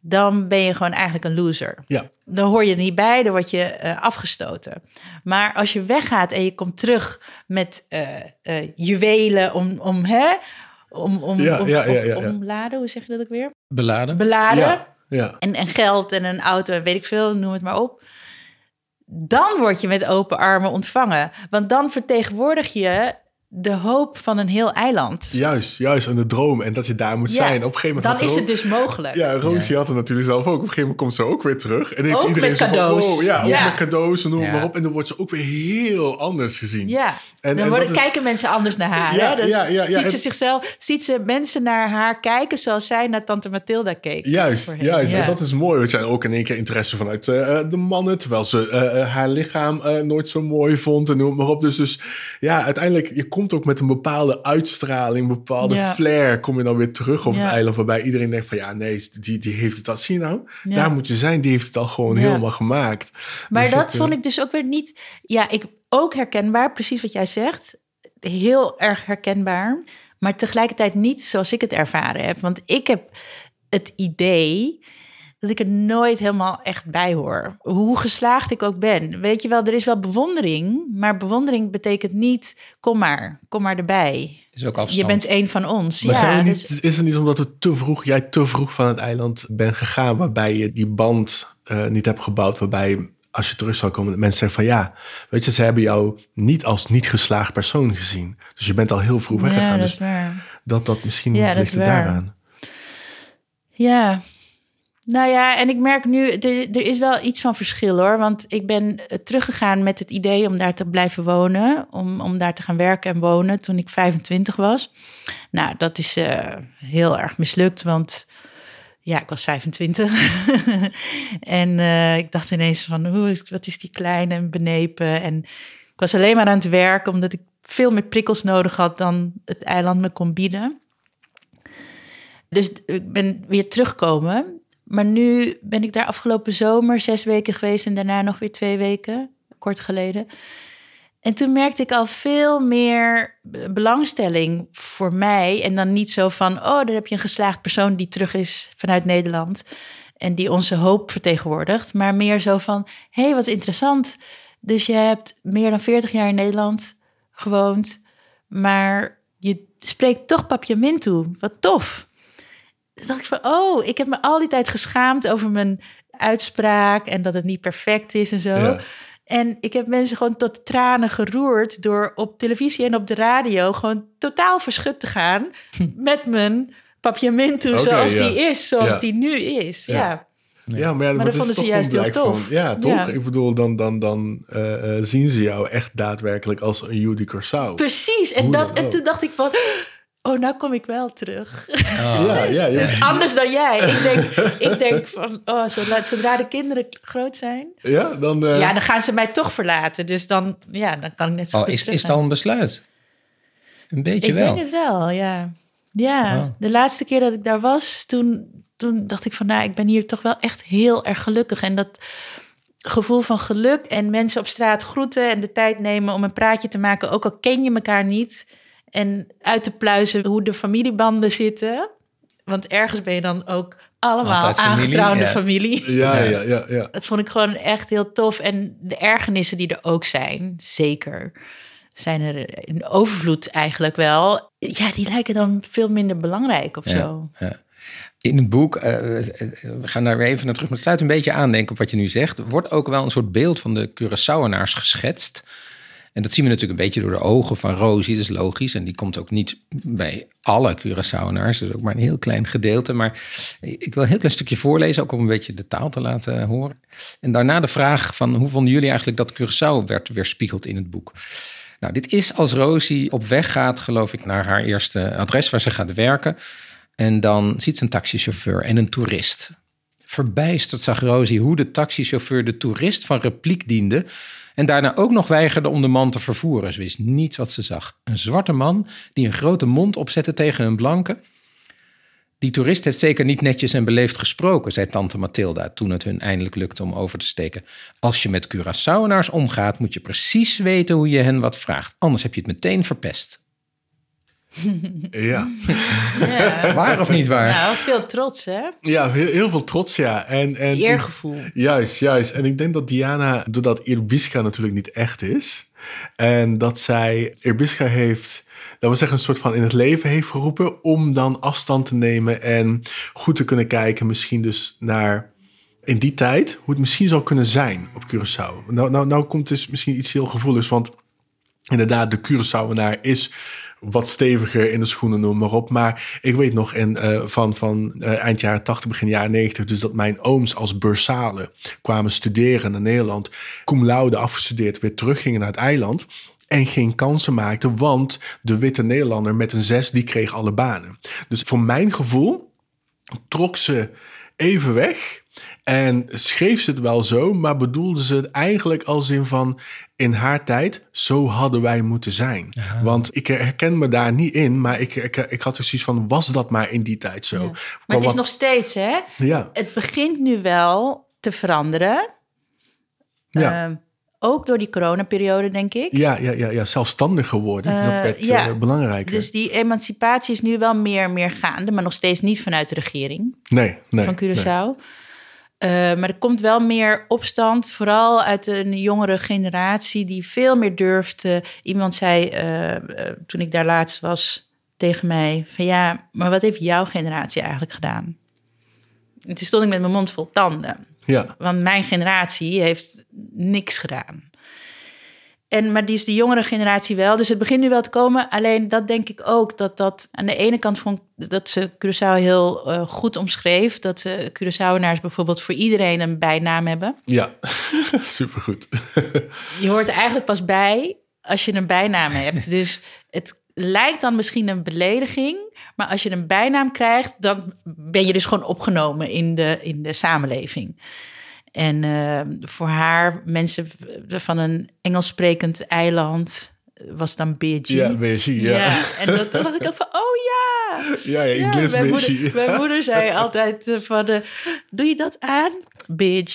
dan ben je gewoon eigenlijk een loser. Ja. Dan hoor je er niet bij, dan word je uh, afgestoten. Maar als je weggaat en je komt terug met uh, uh, juwelen om, om, hè, om, om, ja, om, ja, ja, ja, om, omladen, hoe zeg je dat ook weer? Beladen. Beladen. Ja, ja. En, en geld en een auto en weet ik veel, noem het maar op. Dan word je met open armen ontvangen. Want dan vertegenwoordig je de hoop van een heel eiland. Juist, juist. En de droom. En dat je daar moet Ja, zijn. Op een gegeven moment Dan is Ro- het dus mogelijk. Ja, Roosje had het natuurlijk zelf ook. Op een gegeven moment komt ze ook weer terug. En heeft Ook iedereen met zo van, cadeaus. wow, ja, ook met cadeaus en noem Ja. maar op. En dan wordt ze ook weer heel anders gezien. Ja, En- dan en worden, is- kijken mensen anders naar haar. Ja, hè? Dus ja, ja, ja. Ziet ze En- zichzelf, ziet ze mensen naar haar kijken zoals zij naar tante Mathilda keek. Juist, voorheen. juist. Ja. En dat is mooi. Want zij had ook in één keer interesse vanuit eh, eh, de mannen. Terwijl ze eh, haar lichaam eh, nooit zo mooi vond en noem maar op. Dus, dus ja, uiteindelijk, je komt ook met een bepaalde uitstraling, een bepaalde Ja. flair. Kom je dan weer terug op Ja. het eiland. Waarbij iedereen denkt van ja, nee, die, die heeft het al. Zie je nou? Ja. Daar moet je zijn. Die heeft het al gewoon helemaal gemaakt. Maar Dus dat eh, vond ik dus ook weer niet... Ja, ik ook herkenbaar, precies wat jij zegt. Heel erg herkenbaar. Maar tegelijkertijd niet zoals ik het ervaren heb. Want ik heb het idee dat ik er nooit helemaal echt bij hoor. Hoe geslaagd ik ook ben. Weet je wel, er is wel bewondering. Maar bewondering betekent niet, kom maar, kom maar erbij. Is ook afstand. Je bent een van ons. Maar ja, zijn we niet, dus- is het niet omdat we te vroeg, jij te vroeg van het eiland bent gegaan, waarbij je die band eh, niet hebt gebouwd, waarbij als je terug zou komen, dat mensen zeggen van ja, weet je, ze hebben jou niet als niet geslaagd persoon gezien. Dus je bent al heel vroeg ja, weggegaan. dat dus is waar. dat, dat misschien Ja, dat ligt is het waar. daaraan. Ja. Nou ja, en ik merk nu, er, is wel iets van verschil hoor. Want ik ben eh, teruggegaan met het idee om daar te blijven wonen. Om, om daar te gaan werken en wonen toen ik 25 was. Nou, dat is eh, heel erg mislukt, want ja, ik was 25. en eh, ik dacht ineens van, hoe wat is die klein en benepen. En ik was alleen maar aan het werken, omdat ik veel meer prikkels nodig had dan het eiland me kon bieden. Dus ik ben weer teruggekomen. Maar nu ben ik daar afgelopen zomer zes weken geweest en daarna nog weer twee weken, kort geleden. En toen merkte ik al veel meer belangstelling voor mij. En dan niet zo van, oh, daar heb je een geslaagd persoon die terug is vanuit Nederland. En die onze hoop vertegenwoordigt. Maar meer zo van, hé, hey, wat interessant. Dus je hebt meer dan 40 jaar in Nederland gewoond. Maar je spreekt toch papiamin toe. Wat tof. Dacht ik van, oh, ik heb me al die tijd geschaamd over mijn uitspraak en dat het niet perfect is en zo. Ja. En ik heb mensen gewoon tot tranen geroerd door op televisie en op de radio gewoon totaal verschut te gaan met mijn papiamentu Oké, zoals ja. die is, zoals Ja. die nu is. Ja. Ja. Maar, ja, Maar dat vonden ze juist heel tof. Van, ja, toch? Ja. Ik bedoel, dan, dan, dan eh, eh, zien ze jou echt daadwerkelijk als een Judy Corsau. Precies. En, Hoe dat, en toen dacht ik van, oh, nou kom ik wel terug. Oh. Ja, ja, ja. Dus anders dan jij. Ik denk, ik denk van, oh, zodra, zodra de kinderen groot zijn... Ja, dan... Uh... Ja, dan gaan ze mij toch verlaten. Dus dan, ja, dan kan ik net zo oh, is, is het al een besluit? Een beetje ik wel. Ik denk het wel, ja. Ja, oh. de laatste keer dat ik daar was, toen, toen dacht ik van, nou, ik ben hier toch wel echt heel erg gelukkig. En dat gevoel van geluk en mensen op straat groeten en de tijd nemen om een praatje te maken, ook al ken je elkaar niet. En uit te pluizen hoe de familiebanden zitten. Want ergens ben je dan ook allemaal aangetrouwde familie. Ja, ja, ja, ja. Dat vond ik gewoon echt heel tof. En de ergernissen die er ook zijn, zeker, zijn er in overvloed eigenlijk wel. Ja, die lijken dan veel minder belangrijk of zo. Ja in het boek, uh, we gaan daar weer even naar terug, maar het sluit een beetje aan, denk ik, op wat je nu zegt. wordt ook wel een soort beeld van de Curaçaoenaars geschetst. En dat zien we natuurlijk een beetje door de ogen van Rosie, dat is logisch. En die komt ook niet bij alle Curaçaoenaars, dus ook maar een heel klein gedeelte. Maar ik wil een heel klein stukje voorlezen, ook om een beetje de taal te laten horen. En daarna de vraag van hoe vonden jullie eigenlijk dat Curaçao werd weerspiegeld in het boek? Nou, dit is als Rosie op weg gaat, geloof ik, naar haar eerste adres waar ze gaat werken. En dan ziet ze een taxichauffeur en een toerist. Verbijsterd zag Rosie hoe de taxichauffeur de toerist van repliek diende en daarna ook nog weigerde om de man te vervoeren. Ze wist niets wat ze zag. Een zwarte man die een grote mond opzette tegen een blanke. Die toerist heeft zeker niet netjes en beleefd gesproken, zei tante Mathilda toen het hun eindelijk lukte om over te steken. Als je met Curaçaoenaars omgaat, moet je precies weten hoe je hen wat vraagt, anders heb je het meteen verpest. Ja. ja. Waar of niet waar? Nou, veel trots, hè? Ja, heel, heel veel trots, ja. En, en, Eergevoel. Juist, juist. En ik denk dat Diana, doordat Irbiska natuurlijk niet echt is... en dat zij Irbiska heeft, dat we zeggen, een soort van in het leven heeft geroepen... om dan afstand te nemen en goed te kunnen kijken misschien dus naar in die tijd... hoe het misschien zou kunnen zijn op Curaçao. Nou, nou, nou komt dus misschien iets heel gevoeligs, want inderdaad, de Curaçaoenaar is wat steviger in de schoenen, noem maar op. Maar ik weet nog in, uh, van, van uh, eind jaren 80, begin jaren 90, dus dat mijn ooms als bursale kwamen studeren naar Nederland, cum laude afgestudeerd, weer teruggingen naar het eiland. En geen kansen maakten, want de witte Nederlander met een zes, die kreeg alle banen. Dus voor mijn gevoel trok ze even weg. En schreef ze het wel zo, maar bedoelde ze het eigenlijk als in van in haar tijd, zo hadden wij moeten zijn. Want ik herken me daar niet in, maar ik, ik, ik had dus zoiets van, was dat maar in die tijd zo? Maar het is nog steeds, hè? Ja. Het begint nu wel te veranderen. Ja. Uh, ook door die coronaperiode, denk ik. Ja, ja, ja, ja zelfstandig geworden. Uh, dat werd ja, uh, belangrijker. Dus die emancipatie is nu wel meer meer gaande, maar nog steeds niet vanuit de regering. Nee, nee. Van Curaçao. Nee. Uh, maar er komt wel meer opstand, vooral uit een jongere generatie die veel meer durft. iemand zei toen ik daar laatst was tegen mij: van ja, maar wat heeft jouw generatie eigenlijk gedaan? En toen stond ik met mijn mond vol tanden. Ja. Want mijn generatie heeft niks gedaan. En, maar die is de jongere generatie wel. Dus het begint nu wel te komen. Alleen dat denk ik ook. Dat dat aan de ene kant vond dat ze Curaçao heel uh, goed omschreef. Dat ze Curaçaoenaars bijvoorbeeld voor iedereen een bijnaam hebben. Ja, supergoed. je hoort er eigenlijk pas bij als je een bijnaam hebt. Dus het lijkt dan misschien een belediging. Maar als je een bijnaam krijgt, dan ben je dus gewoon opgenomen in de, in de samenleving. En uh, voor haar, mensen van een Engels sprekend eiland, was dan BG. Ja, BG, ja. ja. En dat, dan dacht ik ook van, oh ja. Ja, ja Engels mijn, moeder, mijn moeder zei altijd van, uh, doe je dat aan? BG.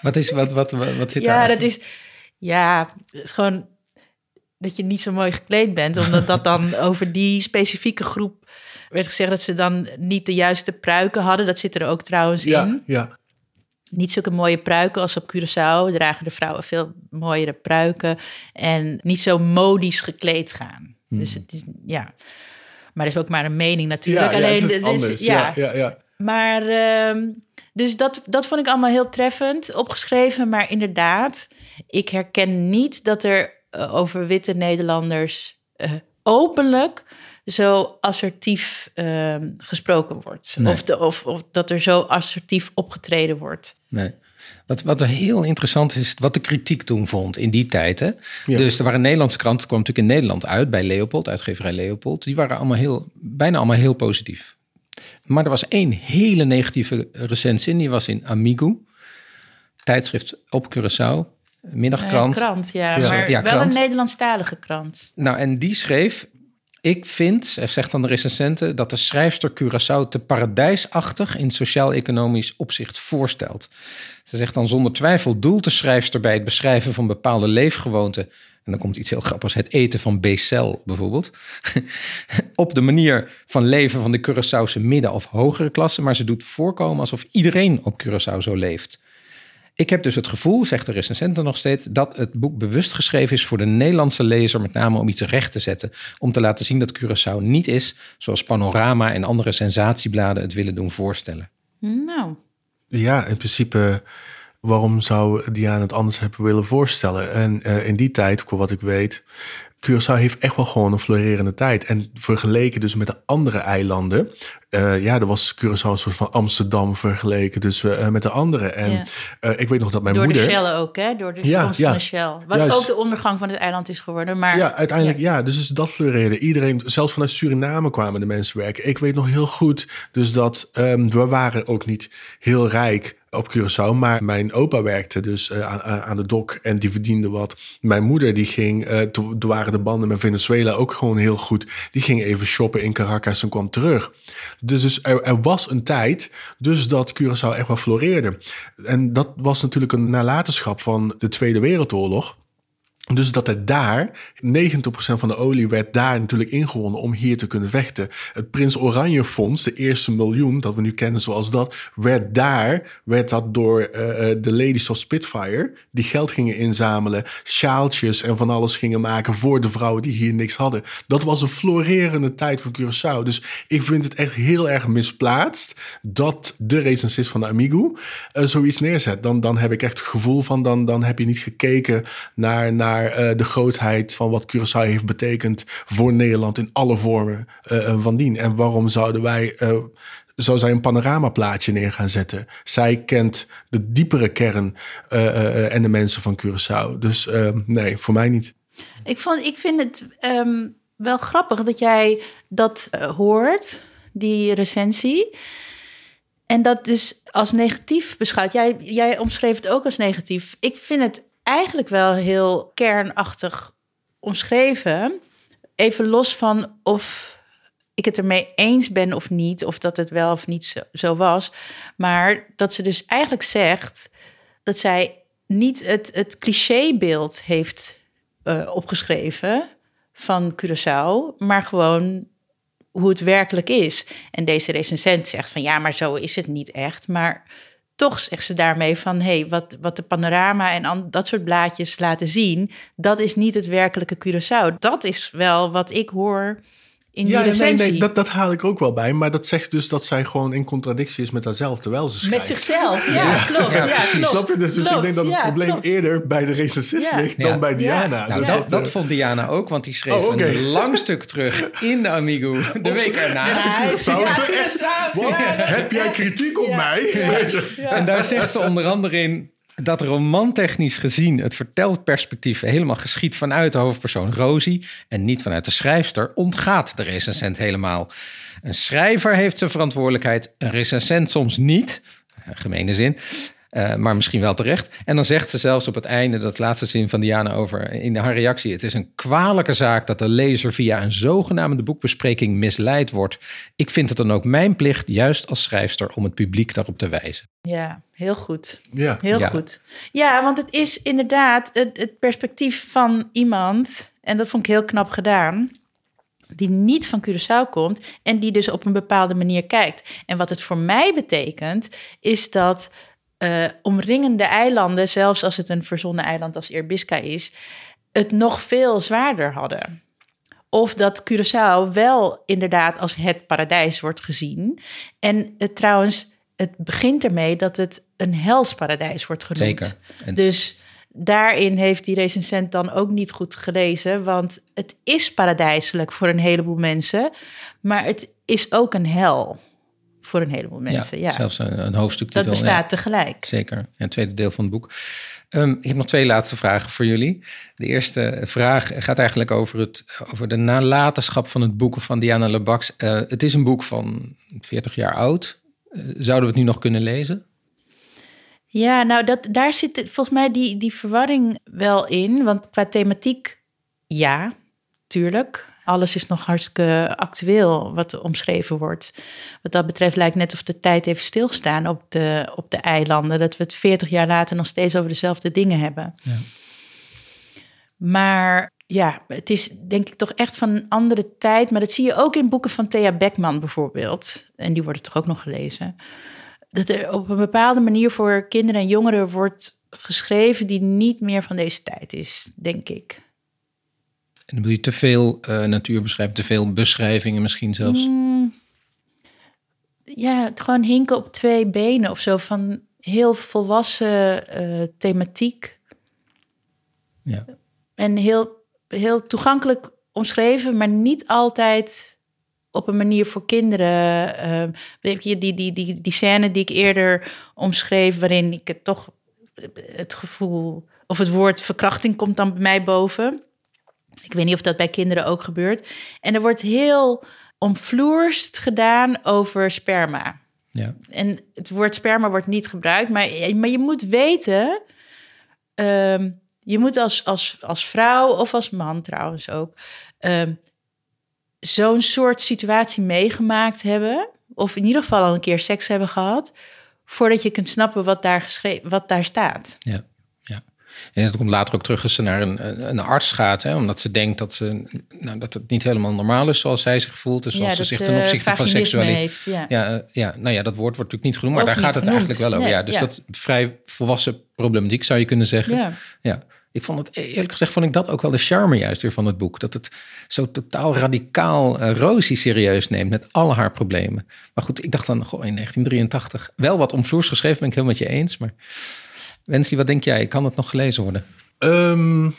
Wat, is, wat, wat, wat, wat zit ja, daar? Ja, dat is, ja, het is gewoon dat je niet zo mooi gekleed bent. Omdat dat dan over die specifieke groep werd gezegd dat ze dan niet de juiste pruiken hadden. Dat zit er ook trouwens ja, in. Ja, niet zulke mooie pruiken als op Curaçao. Dragen de vrouwen veel mooiere pruiken. En niet zo modisch gekleed gaan. Hmm. Dus het is, ja. Maar dat is ook maar een mening natuurlijk. Ja, Alleen, ja, het is dus, ja. Ja, ja, Maar, uh, dus dat, dat vond ik allemaal heel treffend opgeschreven. Maar inderdaad, ik herken niet dat er uh, over witte Nederlanders uh, openlijk zo assertief uh, gesproken wordt. Nee. Of, de, of, of dat er zo assertief opgetreden wordt. Nee. Wat, wat heel interessant is, wat de kritiek toen vond in die tijd. Hè? Dus er waren Nederlandse kranten, kwam natuurlijk in Nederland uit bij Leopold, uitgeverij Leopold. Die waren allemaal heel, bijna allemaal heel positief. Maar er was één hele negatieve recensie, die was in Amigo, tijdschrift op Curaçao. Middagkrant. Ja, krant, ja, maar ja, wel een Nederlandstalige krant. Nou, en die schreef ik vind, zegt dan de recensente, dat de schrijfster Curaçao te paradijsachtig in sociaal-economisch opzicht voorstelt. Ze zegt dan zonder twijfel doelt de schrijfster bij het beschrijven van bepaalde leefgewoonten, en dan komt iets heel grappigs, het eten van becel bijvoorbeeld, op de manier van leven van de Curaçaose midden- of hogere klasse, maar ze doet voorkomen alsof iedereen op Curaçao zo leeft. Ik heb dus het gevoel, zegt de recensent nog steeds, dat het boek bewust geschreven is voor de Nederlandse lezer, met name om iets recht te zetten. Om te laten zien dat Curaçao niet is zoals Panorama en andere sensatiebladen het willen doen voorstellen. Nou. Ja, in principe, waarom zou Diana het anders hebben willen voorstellen? En uh, in die tijd, voor wat ik weet, Curaçao heeft echt wel gewoon een florerende tijd. En vergeleken dus met de andere eilanden. Uh, ja, er was Curaçao een soort van Amsterdam vergeleken. Dus uh, met de andere. En ja. uh, ik weet nog dat mijn Door moeder... Door de Shell ook, hè? Door de ja, ja. van de Shell. Wat Juist. ook de ondergang van het eiland is geworden. Maar, ja, uiteindelijk ja. Dus dat floreerde. Iedereen, zelfs vanuit Suriname kwamen de mensen werken. Ik weet nog heel goed dus dat um, we waren ook niet heel rijk op Curaçao. Maar mijn opa werkte dus uh, aan, aan, de dok en die verdiende wat. Mijn moeder die ging, uh, toen waren de banden met Venezuela ook gewoon heel goed. Die ging even shoppen in Caracas en kwam terug. Dus, dus er, er, was een tijd dus dat Curaçao echt wel floreerde. En dat was natuurlijk een nalatenschap van de Tweede Wereldoorlog. Dus dat er daar, 90% van de olie werd daar natuurlijk ingewonnen om hier te kunnen vechten. Het Prins Oranje Fonds, de eerste miljoen dat we nu kennen zoals dat, werd daar, werd dat door uh, de Ladies of Spitfire, die geld gingen inzamelen, sjaaltjes en van alles gingen maken voor de vrouwen die hier niks hadden. Dat was een florerende tijd voor Curaçao. Dus ik vind het echt heel erg misplaatst dat de recensist van de Amigo uh, zoiets neerzet. Dan, dan heb ik echt het gevoel van, dan, dan heb je niet gekeken naar, naar uh, de grootheid van wat Curaçao heeft betekend voor Nederland in alle vormen uh, van dien. En waarom zouden wij, zou zij een panoramaplaatje neer gaan zetten? Zij kent de diepere kern en de mensen van Curaçao. Dus nee, voor mij niet. Ik, vond, ik vind het um, wel grappig dat jij dat hoort, die recensie. En dat dus als negatief beschouwt. Jij, jij omschreef het ook als negatief. Ik vind het eigenlijk wel heel kernachtig omschreven. Even los van of ik het ermee eens ben of niet, of dat het wel of niet zo, was. Maar dat ze dus eigenlijk zegt dat zij niet het, het clichébeeld heeft uh, opgeschreven van Curaçao, maar gewoon hoe het werkelijk is. En deze recensent zegt van ja, maar zo is het niet echt. Maar toch zegt ze daarmee van hé, hey, wat, wat de panorama en dat soort blaadjes laten zien, dat is niet het werkelijke Curaçao. Dat is wel wat ik hoor in ja, die nee, nee, dat, dat haal ik ook wel bij. Maar dat zegt dus dat zij gewoon in contradictie is met haarzelf, terwijl ze schrijft. Met zichzelf, ja, ja. klopt. Ja, ja klopt. Dus, dus ik denk dat het probleem eerder bij de recensist ligt dan bij Diana. Nou, dus dat, dat, dat, vond Diana ook, want die schreef oh, okay. een lang stuk terug in de Amigo de week erna. Ja, Heb jij kritiek op mij? En daar zegt ze onder andere in dat romantechnisch gezien het vertelperspectief helemaal geschiet vanuit de hoofdpersoon Rosie en niet vanuit de schrijfster, ontgaat de recensent helemaal. Een schrijver heeft zijn verantwoordelijkheid, een recensent soms niet. Gemene zin. Uh, maar misschien wel terecht. En dan zegt ze zelfs op het einde, dat laatste zin van Diana over in haar reactie: Het is een kwalijke zaak dat de lezer via een zogenaamde boekbespreking misleid wordt. Ik vind het dan ook mijn plicht, juist als schrijfster, om het publiek daarop te wijzen. Ja, heel goed. Ja. Heel ja. goed. Ja, want het is inderdaad het, het perspectief van iemand, en dat vond ik heel knap gedaan die niet van Curaçao komt en die dus op een bepaalde manier kijkt. En wat het voor mij betekent, is dat uh, omringende eilanden, zelfs als het een verzonnen eiland als Irbiska is, het nog veel zwaarder hadden. Of dat Curaçao wel inderdaad als het paradijs wordt gezien. En het, trouwens, het begint ermee dat het een helsparadijs wordt genoemd. Zeker. Dus daarin heeft die recensent dan ook niet goed gelezen. Want het is paradijselijk voor een heleboel mensen. Maar het is ook een hel. Voor een heleboel mensen. Ja, zelfs een, een hoofdstuk. Dat bestaat tegelijk. Zeker. Ja, het tweede deel van het boek. Um, ik heb nog twee laatste vragen voor jullie. De eerste vraag gaat eigenlijk over, het, over de nalatenschap van het boek van Diana Lebax. Uh, het is een boek van 40 jaar oud. Uh, zouden we het nu nog kunnen lezen? Ja, nou, dat, daar zit volgens mij die, die verwarring wel in. Want qua thematiek, ja, tuurlijk. Alles is nog hartstikke actueel wat omschreven wordt. Wat dat betreft lijkt net of de tijd heeft stilgestaan op de, op de eilanden. Dat we het 40 jaar later nog steeds over dezelfde dingen hebben. Ja. Maar ja, het is denk ik toch echt van een andere tijd. Maar dat zie je ook in boeken van Thea Beckman bijvoorbeeld. En die worden toch ook nog gelezen dat er op een bepaalde manier voor kinderen en jongeren wordt geschreven die niet meer van deze tijd is, denk ik. En dan wil je te veel uh, natuur beschrijven, te veel beschrijvingen misschien zelfs? Mm, ja, gewoon hinken op twee benen of zo van heel volwassen uh, thematiek. Ja. En heel, heel toegankelijk omschreven, maar niet altijd op een manier voor kinderen. Uh, weet je, die, die, die, die scène die ik eerder omschreef, waarin ik het toch het gevoel of het woord verkrachting komt dan bij mij boven. Ik weet niet of dat bij kinderen ook gebeurt. En er wordt heel omvloerst gedaan over sperma. Ja. En het woord sperma wordt niet gebruikt, maar, maar je moet weten. Um, je moet als, als, als vrouw of als man trouwens ook. Um, zo'n soort situatie meegemaakt hebben, of in ieder geval al een keer seks hebben gehad, voordat je kunt snappen wat daar, geschreven, wat daar staat. Ja, ja. En het komt later ook terug als ze naar een, een arts gaat, hè, omdat ze denkt dat, ze, nou, dat het niet helemaal normaal is zoals zij zich voelt. Dus zoals ze zich ten opzichte van seksualiteit. Ja. Ja, ja, nou ja, dat woord wordt natuurlijk niet genoemd, maar daar gaat het eigenlijk wel over. ja, dus dat vrij volwassen problematiek zou je kunnen zeggen. Ja. ja. Ik vond het eerlijk gezegd vond ik dat ook wel de charme juist weer van het boek. Dat het zo totaal radicaal uh, Rosie serieus neemt met alle haar problemen. Maar goed, ik dacht dan, goh, in 1983 wel wat omvloers geschreven, ben ik helemaal met je eens. Maar Wensie, wat denk jij? Kan het nog gelezen worden? Um,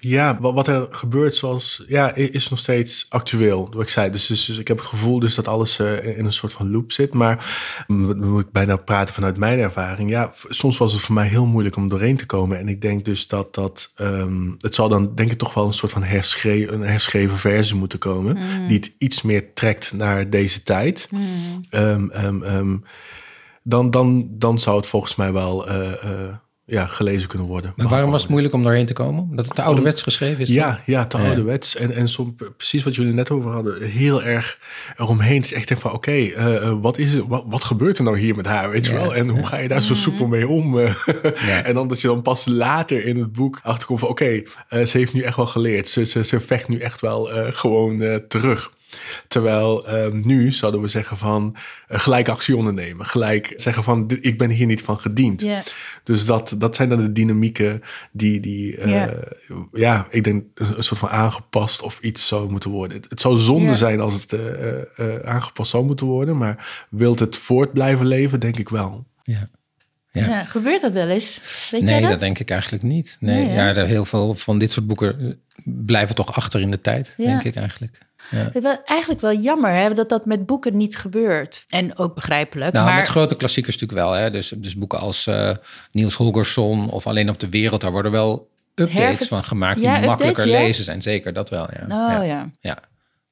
ja, wat, wat, er gebeurt zoals, ja, is nog steeds actueel, wat ik zei. Dus, dus, dus, ik heb het gevoel dus dat alles uh, in een soort van loop zit. Maar moet ik bijna praten vanuit mijn ervaring. Ja, soms was het voor mij heel moeilijk om doorheen te komen. En ik denk dus dat dat, um, het zal dan denk ik toch wel een soort van herschreven, een herschreven versie moeten komen. Mm. Die het iets meer trekt naar deze tijd. Mm. Um, dan, dan, dan zou het volgens mij wel... Uh, uh, ja, gelezen kunnen worden. Maar waarom was het moeilijk om doorheen te komen? Omdat het te ouderwets geschreven is? Ja, ja, te ouderwets. En, en soms, precies wat jullie net over hadden, heel erg eromheen. Het is echt van, oké, okay, uh, eh, wat is het? Wat, wat gebeurt er nou hier met haar, weet je wel? En hoe ga je daar zo soepel mee om? en dan dat je dan pas later in het boek achterkomt van, oké, okay, uh, ze heeft nu echt wel geleerd. Ze, ze, ze vecht nu echt wel uh, gewoon terug. Terwijl uh, nu zouden we zeggen van uh, gelijk actie ondernemen. Gelijk zeggen van ik ben hier niet van gediend. Yeah. Dus dat, dat zijn dan de dynamieken die, die uh, yeah. ja, ik denk een, soort van aangepast of iets zou moeten worden. Het, het zou zonde yeah. zijn als het uh, aangepast zou moeten worden. Maar wilt het voort blijven leven, denk ik wel. Ja. Ja. ja. gebeurt dat wel eens? Weet nee, dat? dat? denk ik eigenlijk niet. Nee, nee ja, heel veel van dit soort boeken blijven toch achter in de tijd, denk ik eigenlijk. Ja. Wel, eigenlijk wel jammer hè, dat dat met boeken niet gebeurt. En ook begrijpelijk. Nou, maar... met grote klassiekers natuurlijk wel. Hè? Dus, dus boeken als uh, Niels Holgersson of Alleen op de Wereld, daar worden wel updates van gemaakt die makkelijker lezen zijn. Zeker, dat wel. Ja. Oh, ja. ja.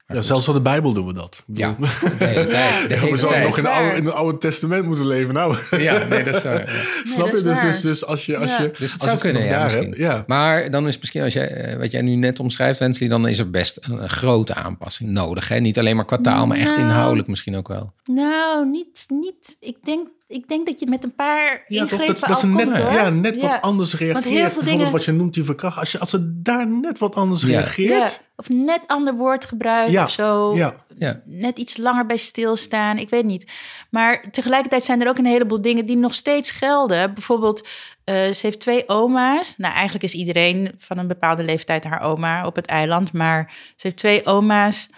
Ja, zelfs van de Bijbel doen we dat. Ja, de hele tijd. De hele we zouden nog in, oude, in het Oude Testament moeten leven. Nou. Ja, nee, dat is waar. Ja. Snap je? Dus, dus, dus als je... Als je dus het zou kunnen, ja, misschien. ja. Maar dan is misschien, als jij, eh, wat jij nu net omschrijft, Wensley, dan is er best een, grote aanpassing nodig. Hè? Niet alleen maar kwartaal, maar echt nou. inhoudelijk misschien ook wel. Nou, niet... niet ik denk ik denk dat je met een paar ja, ingrepen dat, dat ze net, Ja, net wat anders reageert. Dingen... wat je noemt die verkracht. Als, je, als ze daar net wat anders ja. reageert. Of net ander woord gebruikt of zo. Ja. Net iets langer bij stilstaan. Ik weet niet. Maar tegelijkertijd zijn er ook een heleboel dingen die nog steeds gelden. Bijvoorbeeld, uh, ze heeft twee oma's. Nou, eigenlijk is iedereen van een bepaalde leeftijd haar oma op het eiland. Maar ze heeft twee oma's.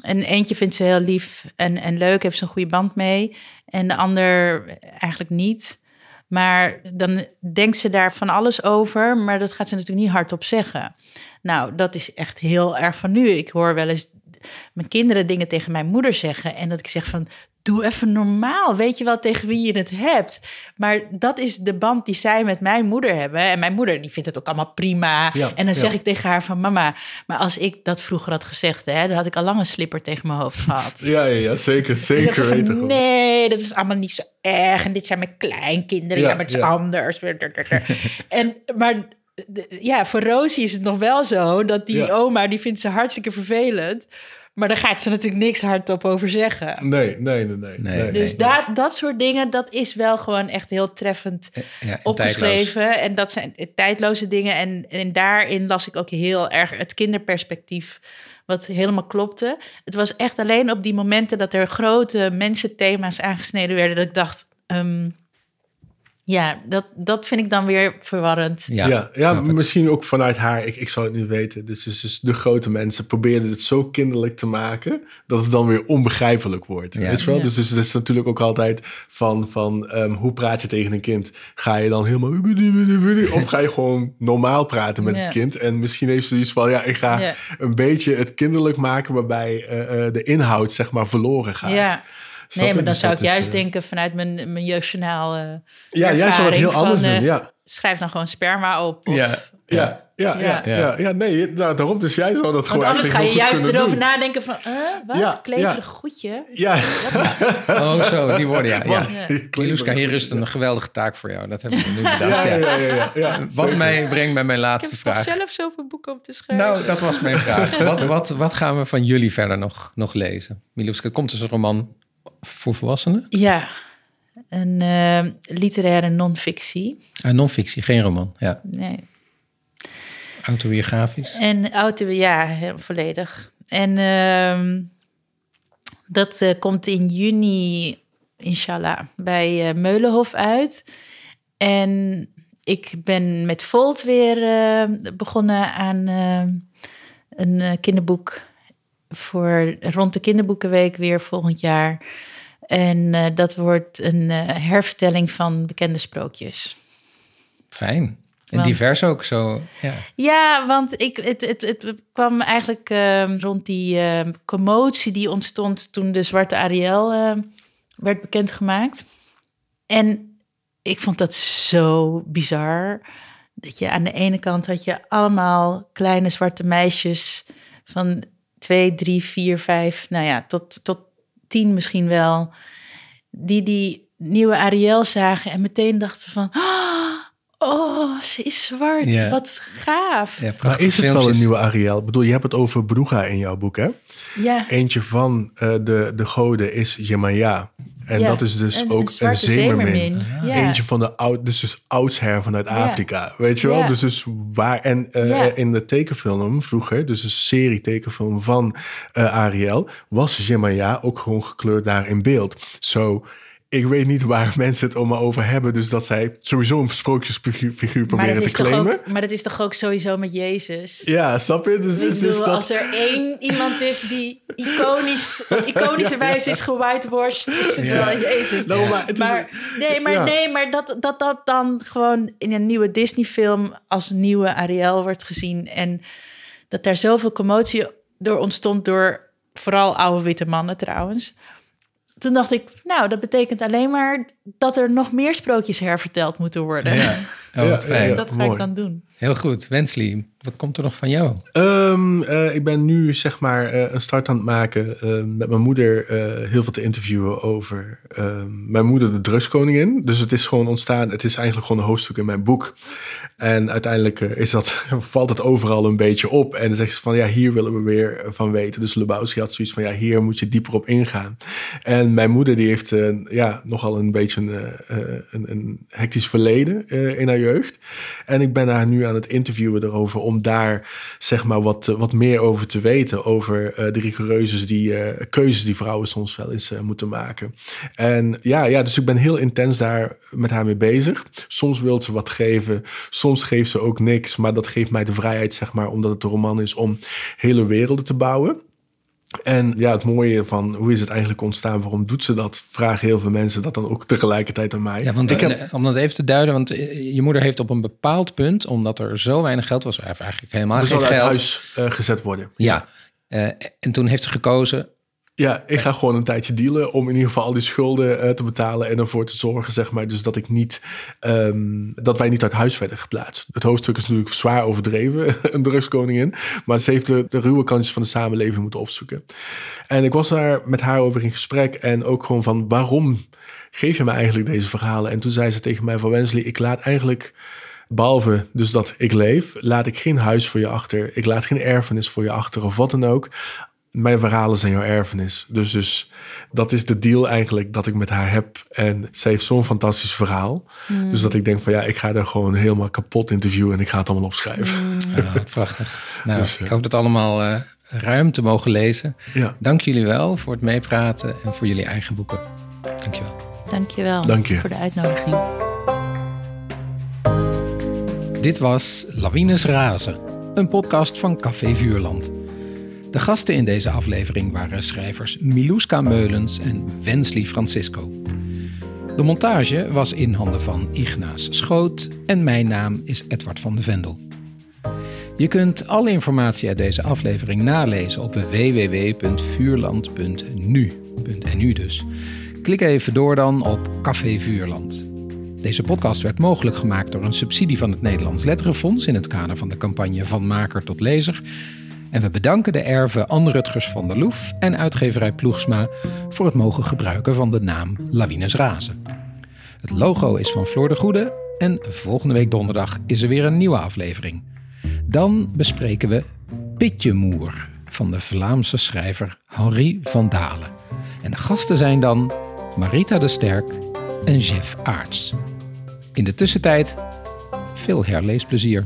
En eentje vindt ze heel lief en, en leuk, heeft ze een goede band mee. En de ander eigenlijk niet. Maar dan denkt ze daar van alles over, maar dat gaat ze natuurlijk niet hardop zeggen. Nou, dat is echt heel erg van nu. Ik hoor wel eens mijn kinderen dingen tegen mijn moeder zeggen. En dat ik zeg van, doe even normaal. Weet je wel tegen wie je het hebt? Maar dat is de band die zij met mijn moeder hebben. En mijn moeder die vindt het ook allemaal prima. Ja, en dan zeg ja. ik tegen haar van... mama, maar als ik dat vroeger had gezegd... Hè, dan had ik al lang een slipper tegen mijn hoofd gehad. Ja, ja, ja zeker, zeker ze van, nee, dat is allemaal niet zo erg. En dit zijn mijn kleinkinderen. Ja, Ja, maar het is anders. en, maar ja, voor Rosie is het nog wel zo... dat die oma, die vindt ze hartstikke vervelend... Maar daar gaat ze natuurlijk niks hardop over zeggen. Nee, nee, nee, nee. Nee, nee. Dus dat, dat soort dingen, dat is wel gewoon echt heel treffend Ja, en opgeschreven. En dat zijn tijdloze dingen. En, en daarin las ik ook heel erg het kinderperspectief, wat helemaal klopte. Het was echt alleen op die momenten dat er grote mensenthema's aangesneden werden, dat ik dacht, ehm, ja, dat, dat vind ik dan weer verwarrend. Ja, Ja, misschien ook vanuit haar. Ik, ik zou het niet weten. Dus, dus, dus de grote mensen probeerden het zo kinderlijk te maken... dat het dan weer onbegrijpelijk wordt. Ja. Weet je wel? Ja. Dus, dus het is natuurlijk ook altijd van... van ehm, hoe praat je tegen een kind? Ga je dan helemaal... of ga je gewoon normaal praten met Ja. het kind? En misschien heeft ze iets van... ja, ik ga Ja. een beetje het kinderlijk maken... waarbij eh, eh, de inhoud zeg maar verloren gaat. Ja. Snap Nee, maar dan Dus zou ik is, juist eh, denken vanuit mijn, mijn jeugdjournaal. eh, Ja, jij zou het heel ervaring anders doen, eh, ja. Schrijf dan gewoon sperma op. Of, Ja. Ja, ja, ja, Ja. ja, ja, nee, nou, daarom. Dus jij zou dat gewoon Want anders ga je juist erover doen. nadenken van, eh, wat? Ja, Kleverig ja. goedje? Ja, Oh, zo, die woorden, ja. Ja. Miluska, hier rust een geweldige taak voor jou. Dat hebben we nu bedacht. ja, Ja, ja, ja, ja, ja, Wat zeker. mij brengt bij mijn Ik laatste heb vraag. toch zelf zoveel boeken op te schrijven. Nou, dat was mijn vraag. Wat, wat, wat gaan we van jullie verder nog, nog lezen? Miluska, komt dus een roman voor volwassenen? Ja, een eh, literaire non-fictie. Ah, non-fictie, geen roman. Ja, Nee. autobiografisch. En auto, ja, volledig. En ehm, dat eh, komt in juni, inshallah, bij eh, Meulenhof uit. En ik ben met Volt weer begonnen aan een kinderboek voor rond de kinderboekenweek weer volgend jaar. En eh, dat wordt een eh, hervertelling van bekende sprookjes. Fijn. En Want- divers ook zo. Ja. Ja, want ik, het, het, het kwam eigenlijk ehm, rond die ehm, commotie die ontstond toen de Zwarte Ariel ehm, werd bekendgemaakt. En ik vond dat zo bizar. Dat je aan de ene kant had je allemaal kleine zwarte meisjes van twee, drie, vier, vijf, nou ja, tot, tot tien misschien wel. Die die nieuwe Ariel zagen en meteen dachten van... Oh, ze is zwart. Ja. Wat gaaf. Ja, Maar is het wel een nieuwe Ariel? Ik bedoel, je hebt het over Broega in jouw boek, hè? Ja. Eentje van eh, de, de goden is Jemaya. En Ja, dat is dus een- ook een een zwarte zeemermin. zeemermin. Ja. Eentje van de oud, dus, dus oudsher vanuit Afrika. Weet je wel? Ja. Dus, dus waar. En eh, Ja. in de tekenfilm vroeger, dus een serie tekenfilm van eh, Ariel, was Jemaya ook gewoon gekleurd daar in beeld. Zo. Ik weet niet waar mensen het allemaal over hebben. Dus dat zij sowieso een sprookjesfiguur proberen te claimen. ook, maar dat is toch ook sowieso met Jezus? Ja, snap je? Dus, Ik dus, bedoel, dus dat... als er één iemand is die iconisch, op iconische wijze is gewhitewashed, is het Ja. wel Jezus. Nou, maar het is- maar, nee, maar, ja. nee, maar dat, dat dat dan gewoon in een nieuwe Disney-film als nieuwe Ariel wordt gezien. En dat daar zoveel commotie door ontstond door vooral oude witte mannen trouwens. Toen dacht ik, nou, dat betekent alleen maar dat er nog meer sprookjes herverteld moeten worden. Ja. Oh, Ja, fijn. Dus dat ga mooi. ik dan doen. Heel goed. Wensley, wat komt er nog van jou? Ehm, eh, ik ben nu zeg maar eh, een start aan het maken eh, met mijn moeder eh, heel veel te interviewen over ehm, mijn moeder de drugskoningin. Dus het is gewoon ontstaan, het is eigenlijk gewoon een hoofdstuk in mijn boek. En uiteindelijk is dat, valt het overal een beetje op. En dan zegt ze van ja, hier willen we weer van weten. Dus Lebowski had zoiets van ja, hier moet je dieper op ingaan. En mijn moeder die heeft ja, nogal een beetje een, een, een hectisch verleden eh, in haar En ik ben haar nu aan het interviewen erover om daar zeg maar wat, eh, wat meer over te weten. Over eh, de rigoureuze die, eh, keuzes die vrouwen soms wel eens moeten maken. En ja, ja, dus ik ben heel intens daar met haar mee bezig. Soms wil ze wat geven, soms geeft ze ook niks. Maar dat geeft mij de vrijheid, zeg maar, omdat het een roman is om hele werelden te bouwen. En ja, het mooie van hoe is het eigenlijk ontstaan, waarom doet ze dat? Vragen heel veel mensen dat dan ook tegelijkertijd aan mij. Ja, want ik heb, eh, om dat even te duiden, want eh, je moeder heeft op een bepaald punt, omdat er zo weinig geld was, eigenlijk helemaal we geen geld. huis eh, gezet worden. Ja, eh, en toen heeft ze gekozen, Ja, ik ga gewoon een tijdje dealen om in ieder geval al die schulden uh, te betalen en ervoor te zorgen, zeg maar, dus dat ik niet, um, dat wij niet uit huis werden geplaatst. Het hoofdstuk is natuurlijk zwaar overdreven, een drugskoningin, maar ze heeft de, de ruwe kantjes van de samenleving moeten opzoeken. En ik was daar met haar over in gesprek en ook gewoon van waarom geef je me eigenlijk deze verhalen? En toen zei ze tegen mij van Wensley, ik laat eigenlijk Behalve dus dat ik leef, laat ik geen huis voor je achter. Ik laat geen erfenis voor je achter of wat dan ook mijn verhalen zijn jouw erfenis. Dus, dus dat is de deal eigenlijk dat ik met haar heb. En zij heeft zo'n fantastisch verhaal. Hmm. Dus dat ik denk van ja, ik ga daar gewoon helemaal kapot interviewen en ik ga het allemaal opschrijven. Mm. Ja, prachtig. Nou, dus, ik hoop dat allemaal uh, ruim te mogen lezen. Ja. Dank jullie wel voor het meepraten en voor jullie eigen boeken. Dankjewel. Dankjewel Dank je. voor de uitnodiging. Dit was Lawines Razen, een podcast van Café Vuurland. De gasten in deze aflevering waren schrijvers Miluska Meulens en Wensley Francisco. De montage was in handen van Ignaas Schoot en mijn naam is Edward van de Vendel. Je kunt alle informatie uit deze aflevering nalezen op www.vuurland.nu. dus. Klik even door dan op Café Vuurland. Deze podcast werd mogelijk gemaakt door een subsidie van het Nederlands Letterenfonds in het kader van de campagne Van Maker tot Lezer en we bedanken de erven Anne Rutgers van der Loef en uitgeverij Ploegsma voor het mogen gebruiken van de naam Lawines Razen. Het logo is van Floor de Goede en volgende week donderdag is er weer een nieuwe aflevering. Dan bespreken we Pitjemoer van de Vlaamse schrijver Henri van Dalen. En de gasten zijn dan Marita de Sterk en Jeff Aarts. In de tussentijd veel herleesplezier.